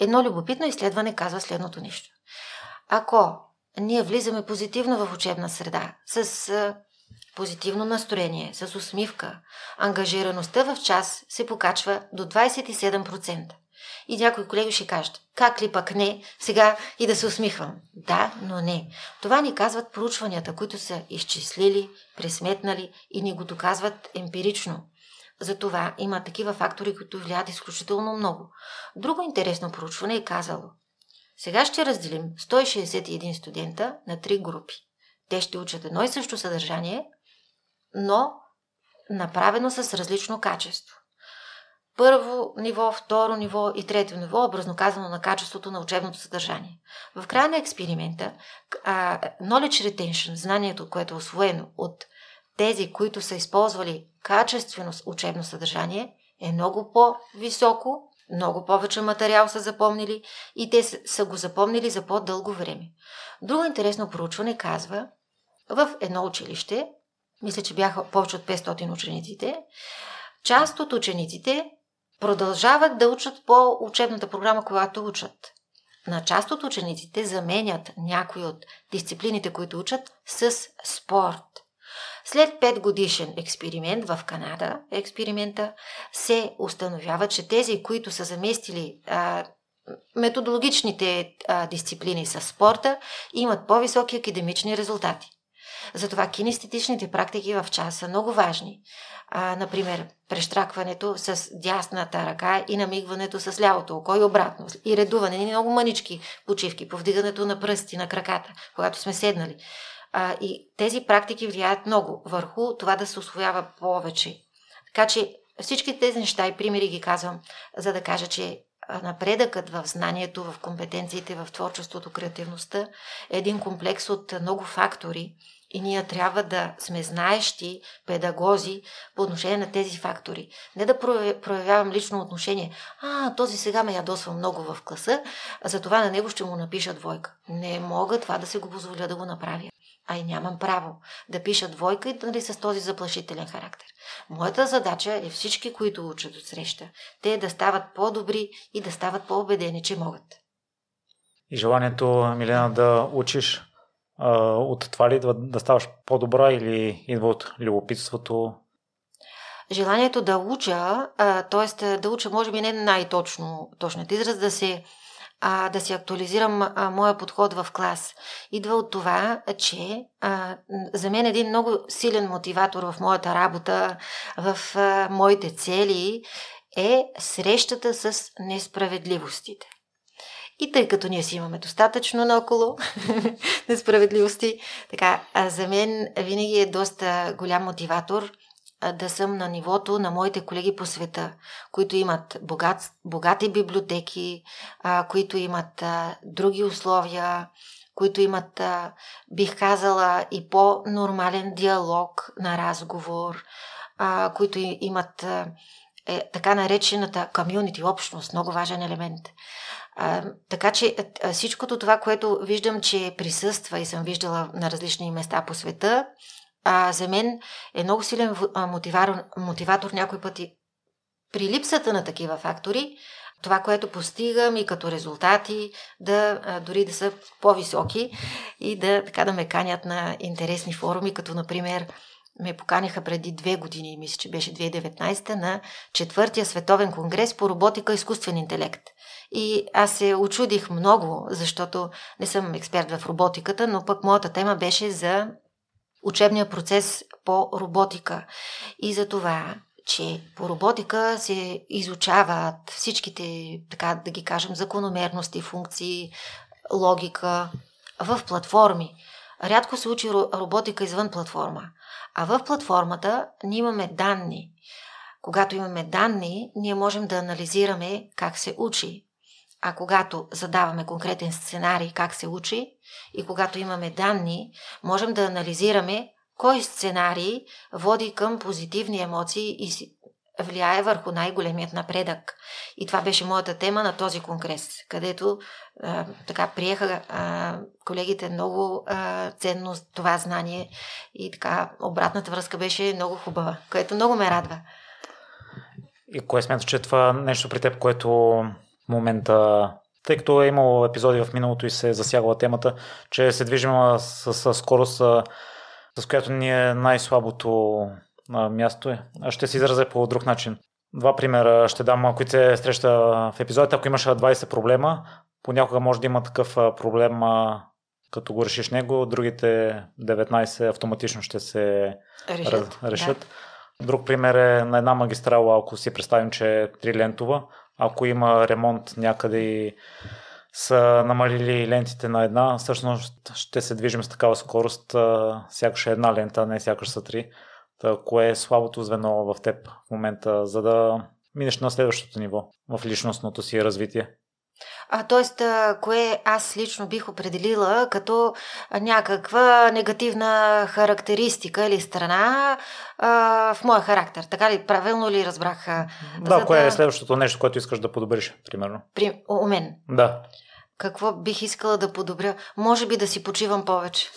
Едно любопитно изследване казва следното нещо. Ако ние влизаме позитивно в учебна среда, с позитивно настроение, с усмивка, ангажираността в час се покачва до 27%. И някои колеги ще кажат, как ли пък не, сега и да се усмихвам. Да, но не. Това ни казват проучванията, които са изчислили, пресметнали и ни го доказват емпирично. Затова има такива фактори, които влияят изключително много. Друго интересно проучване е казало. Сега ще разделим 161 студента на три групи. Те ще учат едно и също съдържание, но направено с различно качество. Първо ниво, второ ниво и трето ниво, образно казано на качеството на учебното съдържание. В края на експеримента, knowledge retention, знанието, което е освоено от тези, които са използвали качествено учебно съдържание, е много по-високо много повече материал са запомнили и те са го запомнили за по-дълго време. Друго интересно проучване казва, в едно училище, мисля, че бяха повече от 500 учениците, част от учениците продължават да учат по учебната програма, която учат. На част от учениците заменят някои от дисциплините, които учат, с спорт. След 5 годишен експеримент в Канада, експеримента, се установява, че тези, които са заместили а, методологичните а, дисциплини с спорта, имат по-високи академични резултати. Затова кинестетичните практики в час са много важни. А, например, прещракването с дясната ръка и намигването с лявото око и обратно. И редуване, и много мънички почивки, повдигането на пръсти, на краката, когато сме седнали. А, и тези практики влияят много върху това да се освоява повече. Така че всички тези неща и примери ги казвам, за да кажа, че напредъкът в знанието, в компетенциите, в творчеството, креативността е един комплекс от много фактори и ние трябва да сме знаещи педагози по отношение на тези фактори. Не да проявявам лично отношение. А, този сега ме ядосва много в класа, а за това на него ще му напиша двойка. Не мога това да се го позволя да го направя. А и нямам право да пиша двойка и нали, с този заплашителен характер. Моята задача е всички, които учат от среща, те да стават по-добри и да стават по-убедени, че могат. И желанието, Милена, да учиш от това ли идва да ставаш по-добра или идва от любопитството? Желанието да уча, т.е. да уча може би не най-точно точният израз, да се а, да си актуализирам а, моя подход в клас. Идва от това, че а, за мен един много силен мотиватор в моята работа, в а, моите цели е срещата с несправедливостите. И тъй като ние си имаме достатъчно наоколо несправедливости, така, а за мен винаги е доста голям мотиватор да съм на нивото на моите колеги по света, които имат богат, богати библиотеки, а, които имат а, други условия, които имат, а, бих казала, и по-нормален диалог на разговор, а, които имат а, е, така наречената комюнити, общност, много важен елемент. А, така че всичкото това, което виждам, че присъства и съм виждала на различни места по света, а, за мен е много силен мотиватор, мотиватор някой пъти при липсата на такива фактори, това, което постигам и като резултати, да дори да са по-високи и да, така, да ме канят на интересни форуми, като например ме поканиха преди две години, мисля, че беше 2019, на четвъртия световен конгрес по роботика и изкуствен интелект. И аз се очудих много, защото не съм експерт в роботиката, но пък моята тема беше за учебния процес по роботика. И за това, че по роботика се изучават всичките, така да ги кажем, закономерности, функции, логика в платформи. Рядко се учи роботика извън платформа. А в платформата ние имаме данни. Когато имаме данни, ние можем да анализираме как се учи. А когато задаваме конкретен сценарий как се учи и когато имаме данни, можем да анализираме кой сценарий води към позитивни емоции и влияе върху най-големият напредък. И това беше моята тема на този конгрес, където а, така приеха а, колегите много а, ценно това знание и така обратната връзка беше много хубава, което много ме радва. И кое смяташ, че това нещо при теб, което в момента, тъй като е имало епизоди в миналото и се е засягала темата, че се движим с, с скорост, с която ни е най-слабото място е. Ще се изразя по друг начин. Два примера ще дам, които се среща в епизодите. Ако имаш 20 проблема, понякога може да има такъв проблем, като го решиш него, другите 19 автоматично ще се решат. решат. Да. Друг пример е на една магистрала, ако си представим, че е трилентова, ако има ремонт някъде и са намалили лентите на една, всъщност ще се движим с такава скорост, сякаш е една лента, не сякаш са три. Та, кое е слабото звено в теб в момента, за да минеш на следващото ниво в личностното си развитие? А, тоест, а, кое аз лично бих определила като някаква негативна характеристика или страна а, в моя характер. Така ли, правилно ли разбрах? Да, кое да... е следващото нещо, което искаш да подобриш, примерно? При... У мен? Да. Какво бих искала да подобря? Може би да си почивам повече.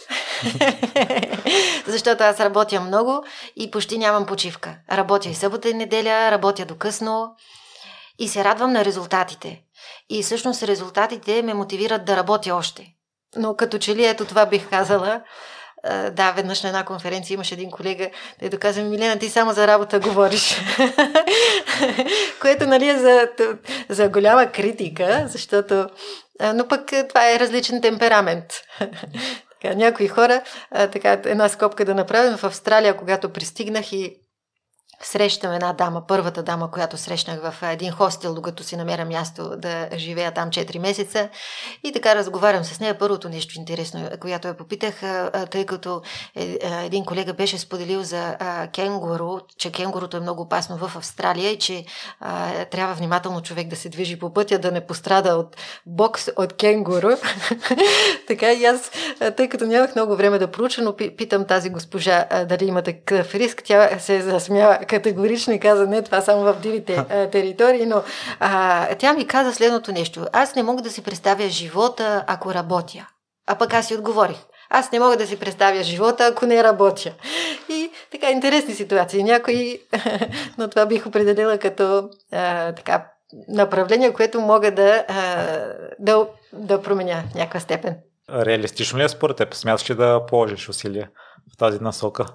Защото аз работя много и почти нямам почивка. Работя и събота и неделя, работя до късно и се радвам на резултатите. И всъщност резултатите ме мотивират да работя още. Но като че ли ето това бих казала, да, веднъж на една конференция имаше един колега, да каза, Милена, ти само за работа говориш. Което, нали, е за, за голяма критика, защото... Но пък това е различен темперамент. някои хора, така, една скопка да направим в Австралия, когато пристигнах и срещам една дама, първата дама, която срещнах в един хостел, докато си намеря място да живея там 4 месеца. И така разговарям с нея. Първото нещо интересно, която я попитах, тъй като е, един колега беше споделил за кенгуру, че кенгурото е много опасно в Австралия и че трябва внимателно човек да се движи по пътя, да не пострада от бокс от кенгуру. така и аз, тъй като нямах много време да проуча, но питам тази госпожа дали има такъв риск, тя се засмява категорично и каза, не, това само в дивите а, територии, но а, тя ми каза следното нещо. Аз не мога да си представя живота, ако работя. А пък аз си отговорих. Аз не мога да си представя живота, ако не работя. И така, интересни ситуации. Някои, но това бих определила като а, така, направление, което мога да, а, да, да променя в някаква степен. Реалистично ли е според теб? Смяташ ли да положиш усилия в тази насока?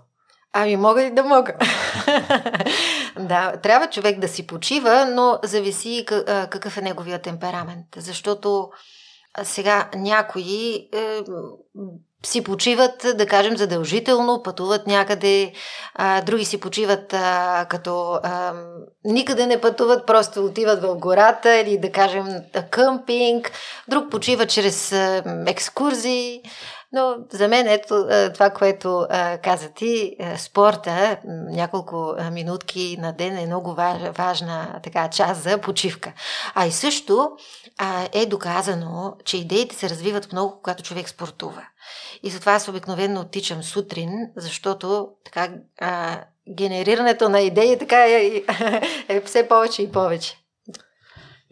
Ами мога и да мога. да, трябва човек да си почива, но зависи какъв е неговия темперамент. Защото сега някои е, си почиват, да кажем, задължително, пътуват някъде, а, други си почиват а, като а, никъде не пътуват, просто отиват в гората или да кажем къмпинг, друг почива чрез а, екскурзии. Но за мен ето това, което а, каза ти, спорта, няколко минутки на ден е много важна така част за почивка. А и също е доказано, че идеите се развиват много, когато човек спортува. И затова аз обикновено оттичам сутрин, защото така генерирането на идеи така е, е все повече и повече.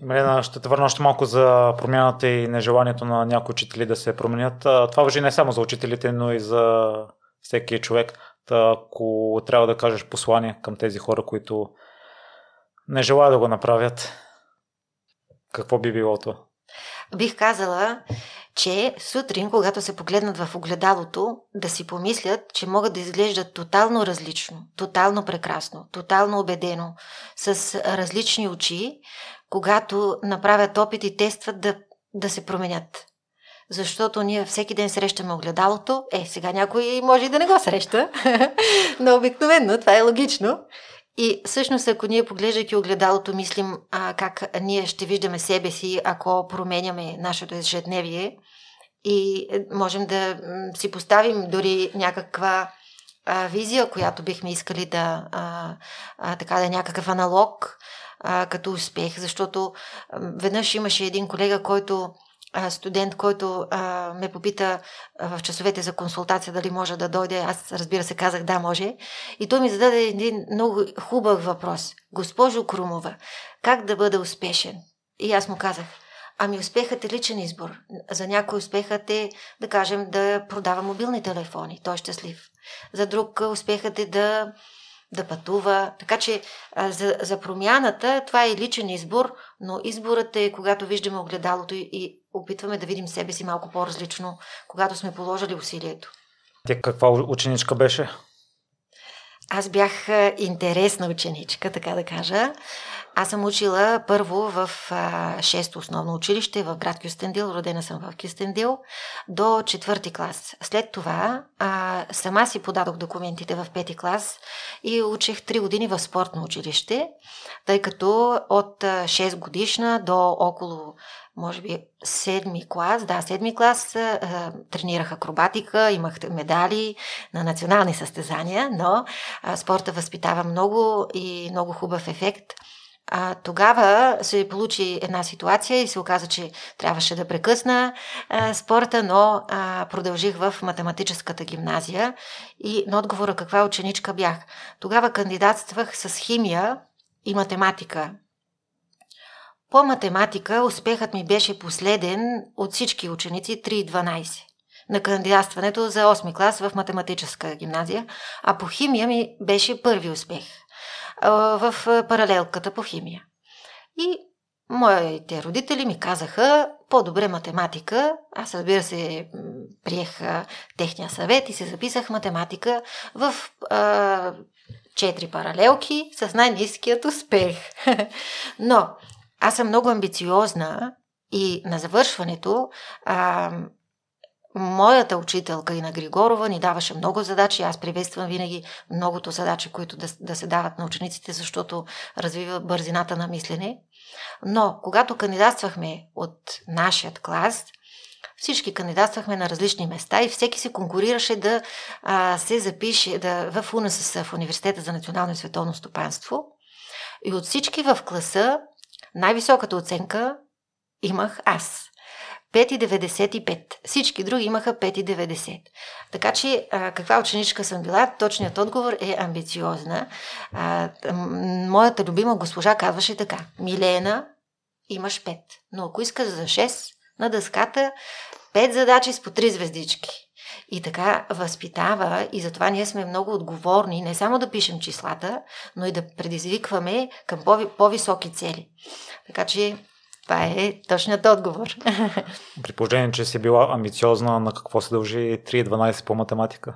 Марина, ще те върна още малко за промяната и нежеланието на някои учители да се променят. Това въжи не само за учителите, но и за всеки човек. Та, ако трябва да кажеш послание към тези хора, които не желаят да го направят, какво би било това? Бих казала, че сутрин, когато се погледнат в огледалото, да си помислят, че могат да изглеждат тотално различно, тотално прекрасно, тотално убедено, с различни очи, когато направят опит и тестват да, да се променят. Защото ние всеки ден срещаме огледалото. Е, сега някой може и да не го среща, но обикновено това е логично. И всъщност, ако ние поглеждайки огледалото, мислим а, как ние ще виждаме себе си, ако променяме нашето ежедневие и е, можем да си поставим дори някаква а, визия, която бихме искали да, а, а, така да е някакъв аналог а, като успех, защото а, веднъж имаше един колега, който студент, който а, ме попита а, в часовете за консултация дали може да дойде. Аз, разбира се, казах да, може. И той ми зададе един много хубав въпрос. Госпожо Крумова, как да бъда успешен? И аз му казах, ами успехът е личен избор. За някой успехът е, да кажем, да продава мобилни телефони. Той е щастлив. За друг успехът е да да пътува. Така че а, за, за промяната това е личен избор, но изборът е когато виждаме огледалото и, и опитваме да видим себе си малко по-различно, когато сме положили усилието. Тя каква ученичка беше? Аз бях интересна ученичка, така да кажа. Аз съм учила първо в 6-то основно училище в град Кюстендил, родена съм в Кюстендил, до четвърти клас. След това а, сама си подадох документите в пети клас и учих 3 години в спортно училище, тъй като от 6 годишна до около може би седми клас, да, седми клас а, тренирах акробатика, имах медали на национални състезания, но а, спорта възпитава много и много хубав ефект – А, тогава се получи една ситуация и се оказа, че трябваше да прекъсна а, спорта, но а, продължих в математическата гимназия и на отговора каква ученичка бях. Тогава кандидатствах с химия и математика. По математика успехът ми беше последен от всички ученици 3,12 на кандидатстването за 8 клас в математическа гимназия, а по химия ми беше първи успех в паралелката по химия. И моите родители ми казаха по-добре математика. Аз разбира се приех техния съвет и се записах математика в четири паралелки с най-низкият успех. Но аз съм много амбициозна и на завършването а, моята учителка и на Григорова ни даваше много задачи. Аз приветствам винаги многото задачи, които да, да се дават на учениците, защото развива бързината на мислене. Но когато кандидатствахме от нашият клас, всички кандидатствахме на различни места и всеки се конкурираше да а, се запише да, в УНСС, в Университета за национално и световно стопанство. И от всички в класа най-високата оценка имах аз. 5,95. Всички други имаха 5,90. Така че, а, каква ученичка съм била? Точният отговор е амбициозна. А, моята любима госпожа казваше така. Милена, имаш 5. Но ако искаш за 6, на дъската 5 задачи с по 3 звездички. И така възпитава и затова ние сме много отговорни не само да пишем числата, но и да предизвикваме към по-високи цели. Така че това е точният отговор. При положение, че си била амбициозна, на какво се дължи 3.12 по математика?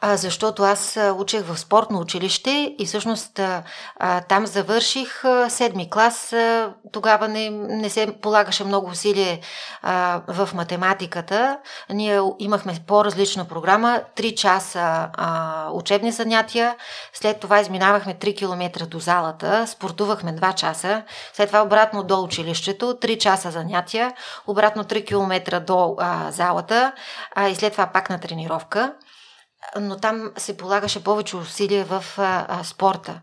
А, защото аз учех в спортно училище и всъщност а, там завърших а, седми клас. А, тогава не, не се полагаше много усилие в математиката. Ние имахме по-различна програма. Три часа а, учебни занятия. След това изминавахме 3 км до залата. Спортувахме 2 часа. След това обратно до училището. 3 часа занятия. Обратно 3 км до а, залата. А, и след това пак на тренировка но там се полагаше повече усилие в а, а, спорта,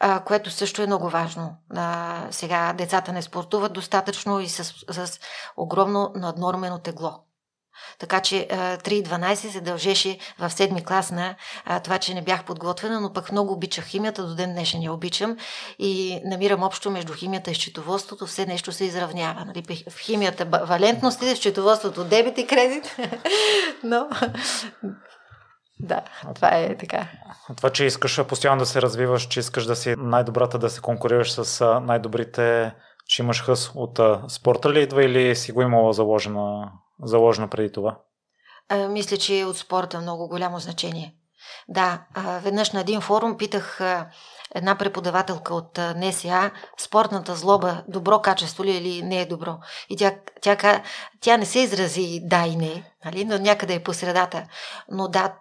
а, което също е много важно. А, сега децата не спортуват достатъчно и с, с огромно наднормено тегло. Така че 3.12 се дължеше в седми клас на това, че не бях подготвена, но пък много обичах химията, до ден днешен я обичам и намирам общо между химията и счетоводството, все нещо се изравнява. Нали? В химията валентности, в счетоводството дебит и кредит, но да, това е така. Това, че искаш постоянно да се развиваш, че искаш да си най-добрата, да се конкурираш с най-добрите, че имаш хъс от спорта ли идва или си го имала заложено, заложено преди това? А, мисля, че е от спорта много голямо значение. Да, а, веднъж на един форум питах а, една преподавателка от НСА, спортната злоба, добро качество ли е или не е добро. И тя, тя, тя не се изрази да и не, нали? но някъде е по средата. Но да,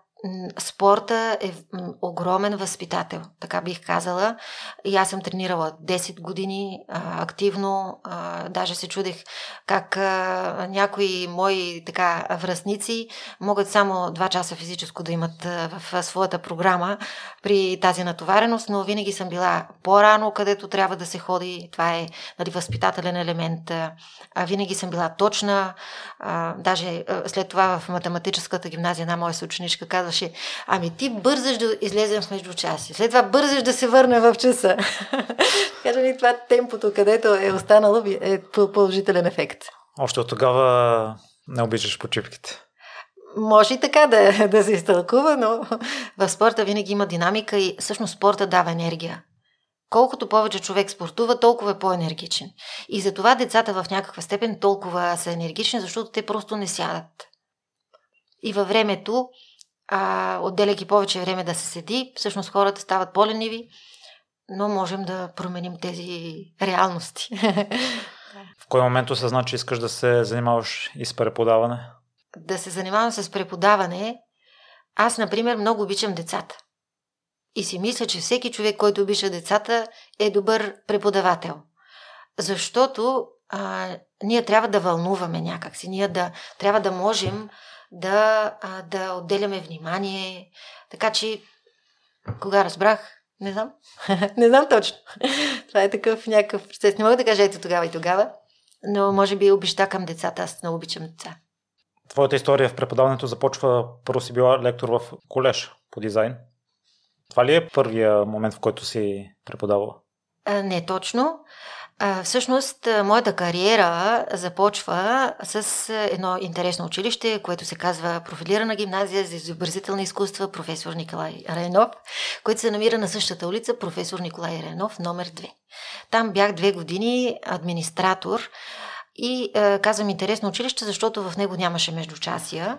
спорта е огромен възпитател, така бих казала. И аз съм тренирала 10 години а, активно. А, даже се чудех как а, някои мои така връзници могат само 2 часа физическо да имат а, в своята програма при тази натовареност, но винаги съм била по-рано, където трябва да се ходи. Това е нали, възпитателен елемент. А, винаги съм била точна. А, даже а, след това в математическата гимназия една моя съученичка каза, казваше, ами ти бързаш да излезем в междучаси, след това бързаш да се върне в часа. Кажа ми, това темпото, където е останало, е положителен ефект. Още от тогава не обичаш почивките. Може и така да, да се изтълкува, но в спорта винаги има динамика и всъщност спорта дава енергия. Колкото повече човек спортува, толкова е по-енергичен. И затова децата в някаква степен толкова са енергични, защото те просто не сядат. И във времето а, отделяйки повече време да се седи, всъщност хората стават по-лениви, но можем да променим тези реалности. В кой момент осъзна, че искаш да се занимаваш и с преподаване? Да се занимавам с преподаване. Аз, например, много обичам децата. И си мисля, че всеки човек, който обича децата, е добър преподавател. Защото а, ние трябва да вълнуваме някакси. Ние да, трябва да можем да, а, да отделяме внимание. Така че, кога разбрах, Не знам. не знам точно. Това е такъв някакъв процес. Не мога да кажа ето тогава и тогава, но може би обеща към децата. Аз много обичам деца. Твоята история в преподаването започва, първо си била лектор в колеж по дизайн. Това ли е първия момент, в който си преподавала? А, не точно. Всъщност, моята кариера започва с едно интересно училище, което се казва Профилирана гимназия за изобразителни изкуства професор Николай Райнов, което се намира на същата улица професор Николай Райнов, номер 2. Там бях две години администратор и е, казвам интересно училище, защото в него нямаше междучасия.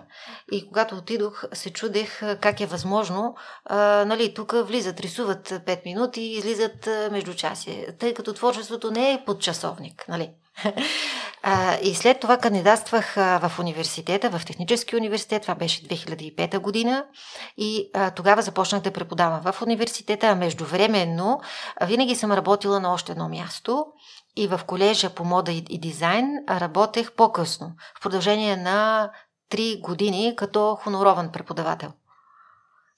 И когато отидох, се чудех е, как е възможно. Е, нали, тук влизат, рисуват 5 минути и излизат е, междучасия, тъй като творчеството не е под часовник. Нали? И след това кандидатствах а, в университета, в Технически университет, това беше 2005 година и тогава започнах да преподавам в университета, а междувременно винаги съм работила на още едно място и в колежа по мода и, дизайн работех по-късно, в продължение на 3 години като хонорован преподавател.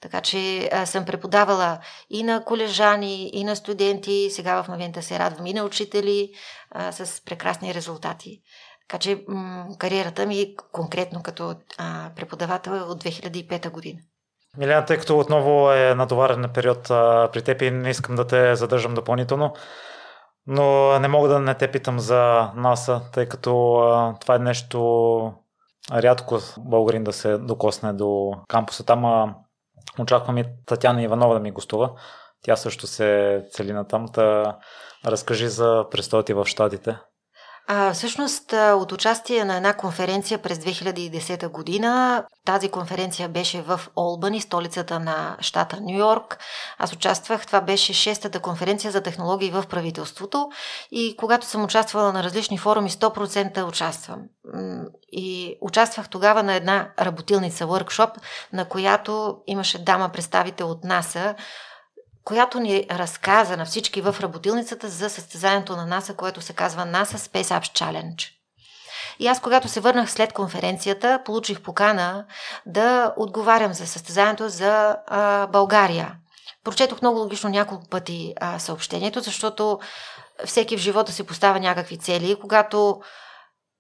Така че а, съм преподавала и на колежани, и на студенти, сега в момента се радвам и на учители а, с прекрасни резултати. Така че м- кариерата ми конкретно като а, преподавател е от 2005 година. Милена, тъй като отново е натоварен период а, при теб и не искам да те задържам допълнително, но не мога да не те питам за НАСА, тъй като а, това е нещо рядко българин да се докосне до кампуса. Там а, очаквам и Татяна Иванова да ми гостува. Тя също се цели на там. Да разкажи за престоя ти в Штатите. А, всъщност от участие на една конференция през 2010 година, тази конференция беше в Олбани, столицата на щата Нью Йорк. Аз участвах, това беше шестата конференция за технологии в правителството и когато съм участвала на различни форуми, 100% участвам. И участвах тогава на една работилница, workshop, на която имаше дама представител от НАСА, която ни разказа на всички в работилницата за състезанието на НАСА, което се казва NASA Space Apps Challenge. И аз, когато се върнах след конференцията, получих покана да отговарям за състезанието за а, България. Прочетох много логично няколко пъти а, съобщението, защото всеки в живота си поставя някакви цели когато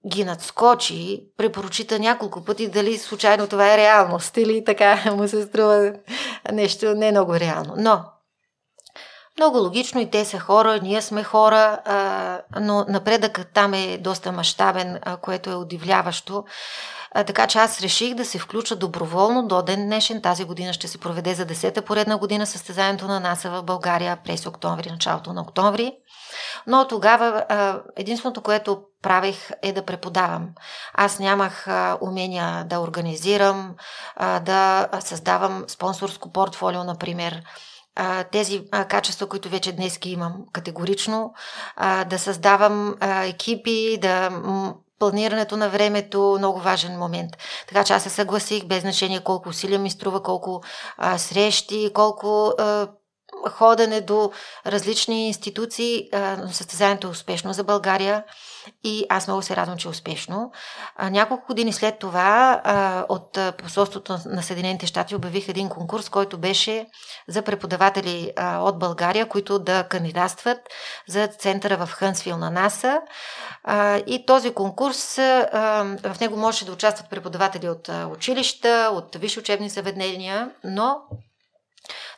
ги надскочи, препоръчита няколко пъти дали случайно това е реалност или така му се струва нещо не много реално. Но много логично и те са хора, ние сме хора, а, но напредъкът там е доста мащабен, а, което е удивляващо. А, така че аз реших да се включа доброволно до ден днешен. Тази година ще се проведе за 10-та поредна година състезанието на НАСА в България през октомври, началото на октомври. Но тогава а, единственото, което правех е да преподавам. Аз нямах а, умения да организирам, а, да създавам спонсорско портфолио, например тези качества, които вече днес имам категорично, да създавам екипи, да планирането на времето много важен момент. Така че аз се съгласих, без значение колко усилия ми струва, колко срещи, колко ходене до различни институции, състезанието е успешно за България и аз много се радвам, че е успешно. Няколко години след това от посолството на Съединените щати обявих един конкурс, който беше за преподаватели от България, които да кандидатстват за центъра в Хънсвил на НАСА. И този конкурс, в него можеше да участват преподаватели от училища, от висши учебни заведения, но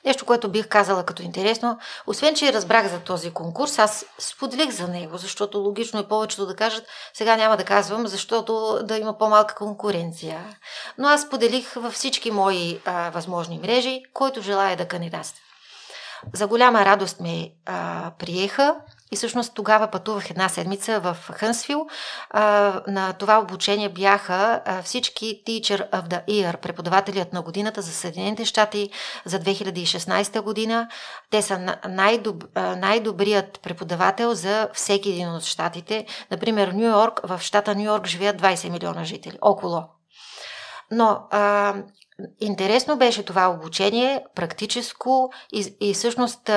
Нещо, което бих казала като интересно, освен, че разбрах за този конкурс, аз споделих за него, защото логично е повечето да кажат, сега няма да казвам, защото да има по-малка конкуренция. Но аз споделих във всички мои а, възможни мрежи, който желая да кандидатства. За голяма радост ме а, приеха и всъщност тогава пътувах една седмица в Хънсвил. На това обучение бяха всички Teacher of the Year, преподавателят на годината за Съединените щати за 2016 година. Те са най-доб, най-добрият преподавател за всеки един от щатите. Например, Нью Йорк, в щата Нью Йорк живеят 20 милиона жители, около. Но Интересно беше това обучение, практическо и, и всъщност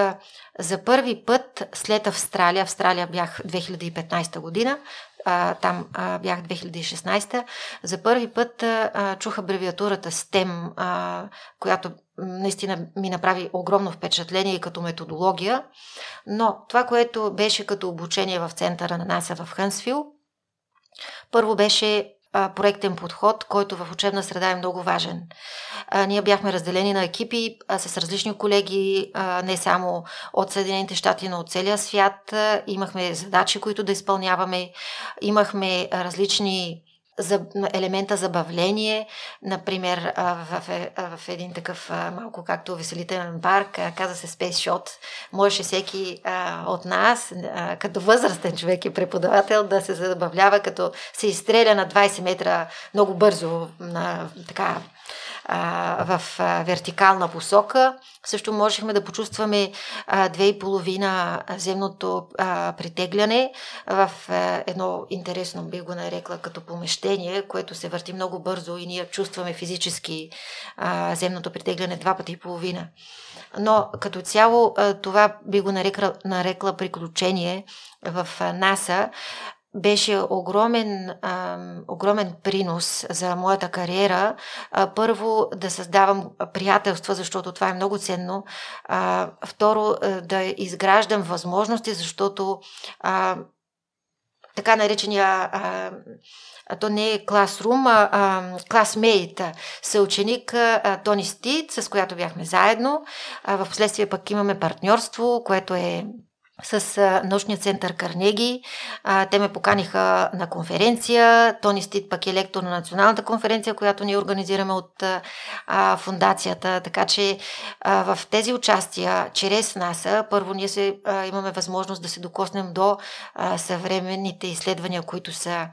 за първи път след Австралия, Австралия бях 2015 година, а, там а, бях 2016, за първи път а, чух абревиатурата STEM, а, която наистина ми направи огромно впечатление и като методология. Но това, което беше като обучение в центъра на НАСА в Хънсвил, първо беше проектен подход, който в учебна среда е много важен. Ние бяхме разделени на екипи с различни колеги, не само от Съединените щати, но от целия свят. Имахме задачи, които да изпълняваме, имахме различни за елемента забавление, например в, е, в един такъв малко както веселителен парк, каза се Space Shot, можеше всеки от нас, като възрастен човек и преподавател, да се забавлява, като се изстреля на 20 метра много бързо, на, така, в вертикална посока. Също можехме да почувстваме две и половина земното притегляне в едно интересно, би го нарекла, като помещение, което се върти много бързо и ние чувстваме физически земното притегляне два пъти и половина. Но като цяло това би го нарекла, нарекла приключение в НАСА, беше огромен, а, огромен принос за моята кариера. А, първо, да създавам приятелства, защото това е много ценно. А, второ, да изграждам възможности, защото а, така наречения а, то не е класрум, а, а класмейт, съученик а, Тони Стит, с която бяхме заедно. А, в последствие пък имаме партньорство, което е с научния център Карнеги. Те ме поканиха на конференция. Тони Стит пък е лектор на националната конференция, която ние организираме от фундацията. Така че в тези участия, чрез НАСА, първо ние се, имаме възможност да се докоснем до съвременните изследвания, които са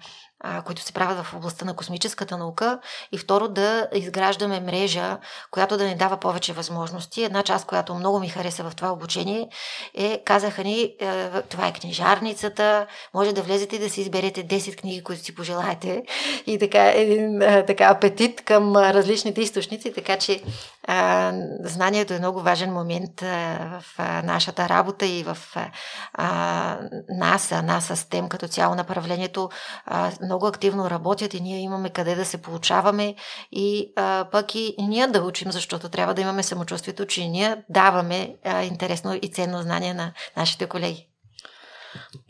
които се правят в областта на космическата наука. И второ да изграждаме мрежа, която да ни дава повече възможности. Една част, която много ми хареса в това обучение е, казаха ни, е, това е книжарницата, може да влезете и да си изберете 10 книги, които си пожелаете. И така един е, така апетит към различните източници, така че знанието е много важен момент а, в а, нашата работа и в а, НАСА, НАСА STEM като цяло направлението а, много активно работят и ние имаме къде да се получаваме и а, пък и ние да учим, защото трябва да имаме самочувствието, че ние даваме а, интересно и ценно знание на нашите колеги.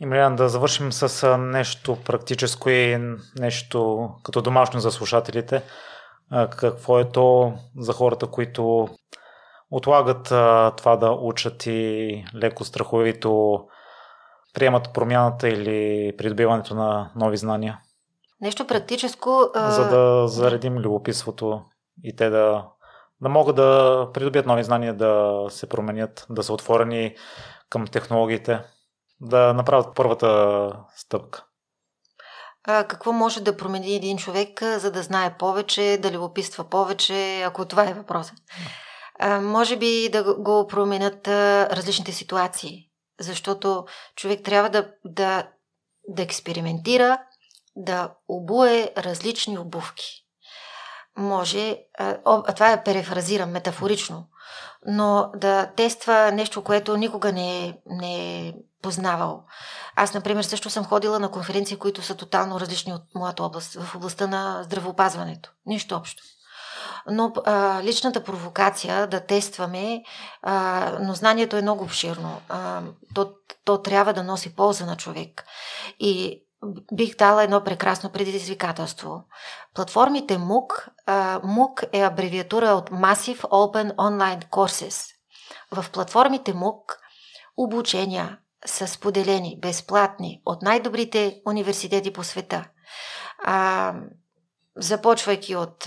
Имриян, да завършим с нещо практическо и нещо като домашно за слушателите какво е то за хората, които отлагат а, това да учат и леко страховито приемат промяната или придобиването на нови знания? Нещо практическо. А... За да заредим любопитството и те да, да могат да придобият нови знания, да се променят, да са отворени към технологиите, да направят първата стъпка какво може да промени един човек, за да знае повече, да любопитства повече, ако това е въпросът. Може би да го променят различните ситуации, защото човек трябва да, да, да експериментира, да обуе различни обувки. Може, а, това е перефразирам метафорично, но да тества нещо, което никога не не е познавал. Аз, например, също съм ходила на конференции, които са тотално различни от моята област, в областта на здравеопазването. Нищо общо. Но а, личната провокация да тестваме, а, но знанието е много обширно. А, то, то трябва да носи полза на човек. И бих дала едно прекрасно предизвикателство. Платформите MOOC, MOOC е абревиатура от Massive Open Online Courses. В платформите MOOC обучения, са споделени, безплатни от най-добрите университети по света. А, започвайки от,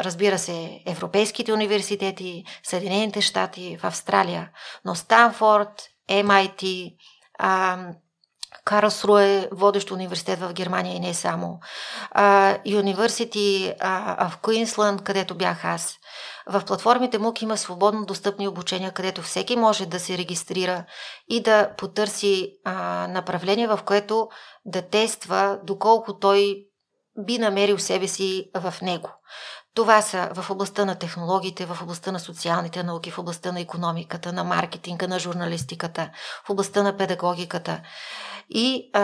разбира се, европейските университети, Съединените щати, в Австралия, но Станфорд, MIT, а, Карлсруе, водещ университет в Германия и не само. Университи в Куинсланд, където бях аз. В платформите МУК има свободно достъпни обучения, където всеки може да се регистрира и да потърси а, направление, в което да тества доколко той би намерил себе си в него. Това са в областта на технологиите, в областта на социалните науки, в областта на економиката, на маркетинга, на журналистиката, в областта на педагогиката. И а,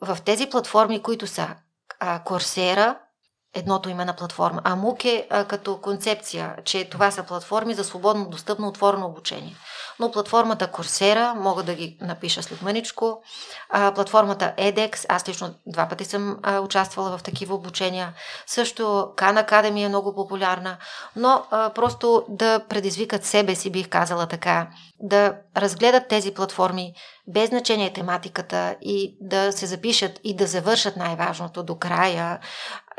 в тези платформи, които са а, Coursera, едното име на платформа, а МУК е а, като концепция, че това са платформи за свободно достъпно отворено обучение. Но платформата Coursera, мога да ги напиша след мъничко, а, платформата edX, аз лично два пъти съм а, участвала в такива обучения, също Khan Academy е много популярна, но а, просто да предизвикат себе си, бих казала така, да разгледат тези платформи без значение тематиката и да се запишат и да завършат най-важното до края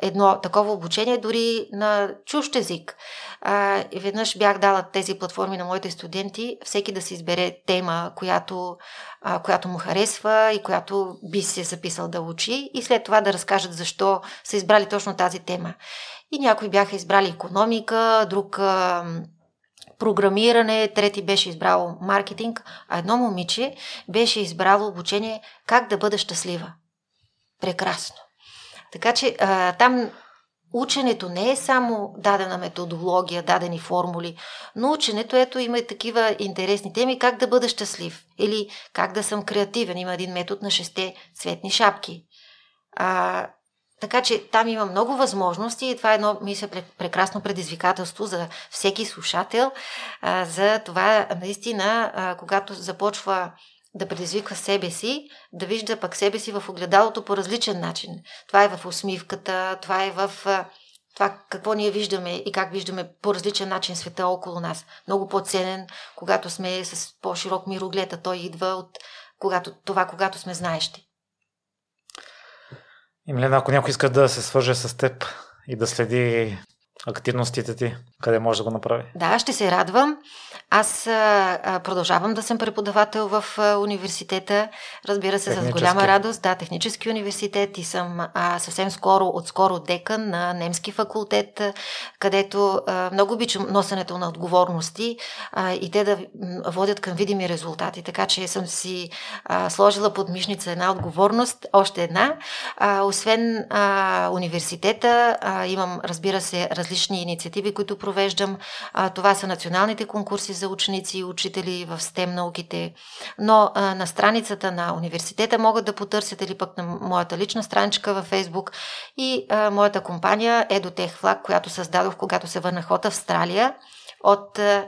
едно такова обучение дори на чужд език. А, веднъж бях дала тези платформи на моите студенти, всеки да си избере тема, която, а, която му харесва и която би се записал да учи и след това да разкажат защо са избрали точно тази тема. И някои бяха избрали економика, друг а, програмиране, трети беше избрал маркетинг, а едно момиче беше избрало обучение как да бъда щастлива. Прекрасно. Така че а, там ученето не е само дадена методология, дадени формули, но ученето, ето, има и такива интересни теми, как да бъда щастлив или как да съм креативен. Има един метод на шесте цветни шапки. А, така че там има много възможности и това е едно, мисля, прекрасно предизвикателство за всеки слушател, а, за това наистина, а, когато започва да предизвиква себе си, да вижда пък себе си в огледалото по различен начин. Това е в усмивката, това е в това какво ние виждаме и как виждаме по различен начин света около нас. Много по-ценен, когато сме с по-широк мироглед, а той идва от когато, това, когато сме знаещи. И Милена, ако някой иска да се свърже с теб и да следи активностите ти, къде може да го направи? Да, ще се радвам. Аз а, продължавам да съм преподавател в а, университета, разбира се, с голяма радост. Да, технически университет и съм а, съвсем скоро, отскоро декан на немски факултет, където а, много обичам носенето на отговорности а, и те да водят към видими резултати. Така че съм си а, сложила под мишница една отговорност, още една. А, освен а, университета, а, имам, разбира се, различни инициативи, които провеждам. А, това са националните конкурси за ученици и учители в STEM науките. Но а, на страницата на университета могат да потърсят или пък на моята лична страничка във Facebook и а, моята компания Edotech Flag, която създадох, когато се върнах от Австралия от а,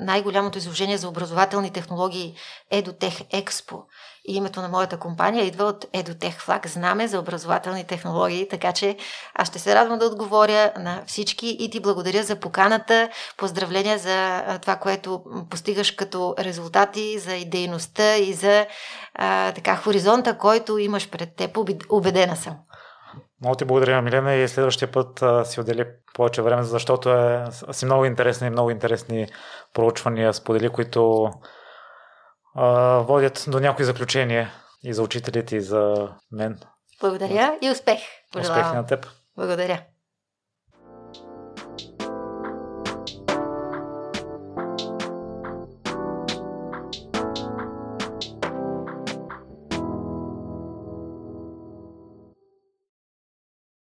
най-голямото изложение за образователни технологии Edotech Expo. И името на моята компания идва от Edotech Flag, знаме за образователни технологии, така че аз ще се радвам да отговоря на всички и ти благодаря за поканата. Поздравления за това, което постигаш като резултати, за идейността и за а, така хоризонта, който имаш пред теб. Убедена съм. Много ти благодаря, Милена, и следващия път а, си отдели повече време, защото е, си много интересни, много интересни проучвания сподели, които а, водят до някои заключения и за учителите, и за мен. Благодаря и успех. Пожелавам. Успех на теб. Благодаря.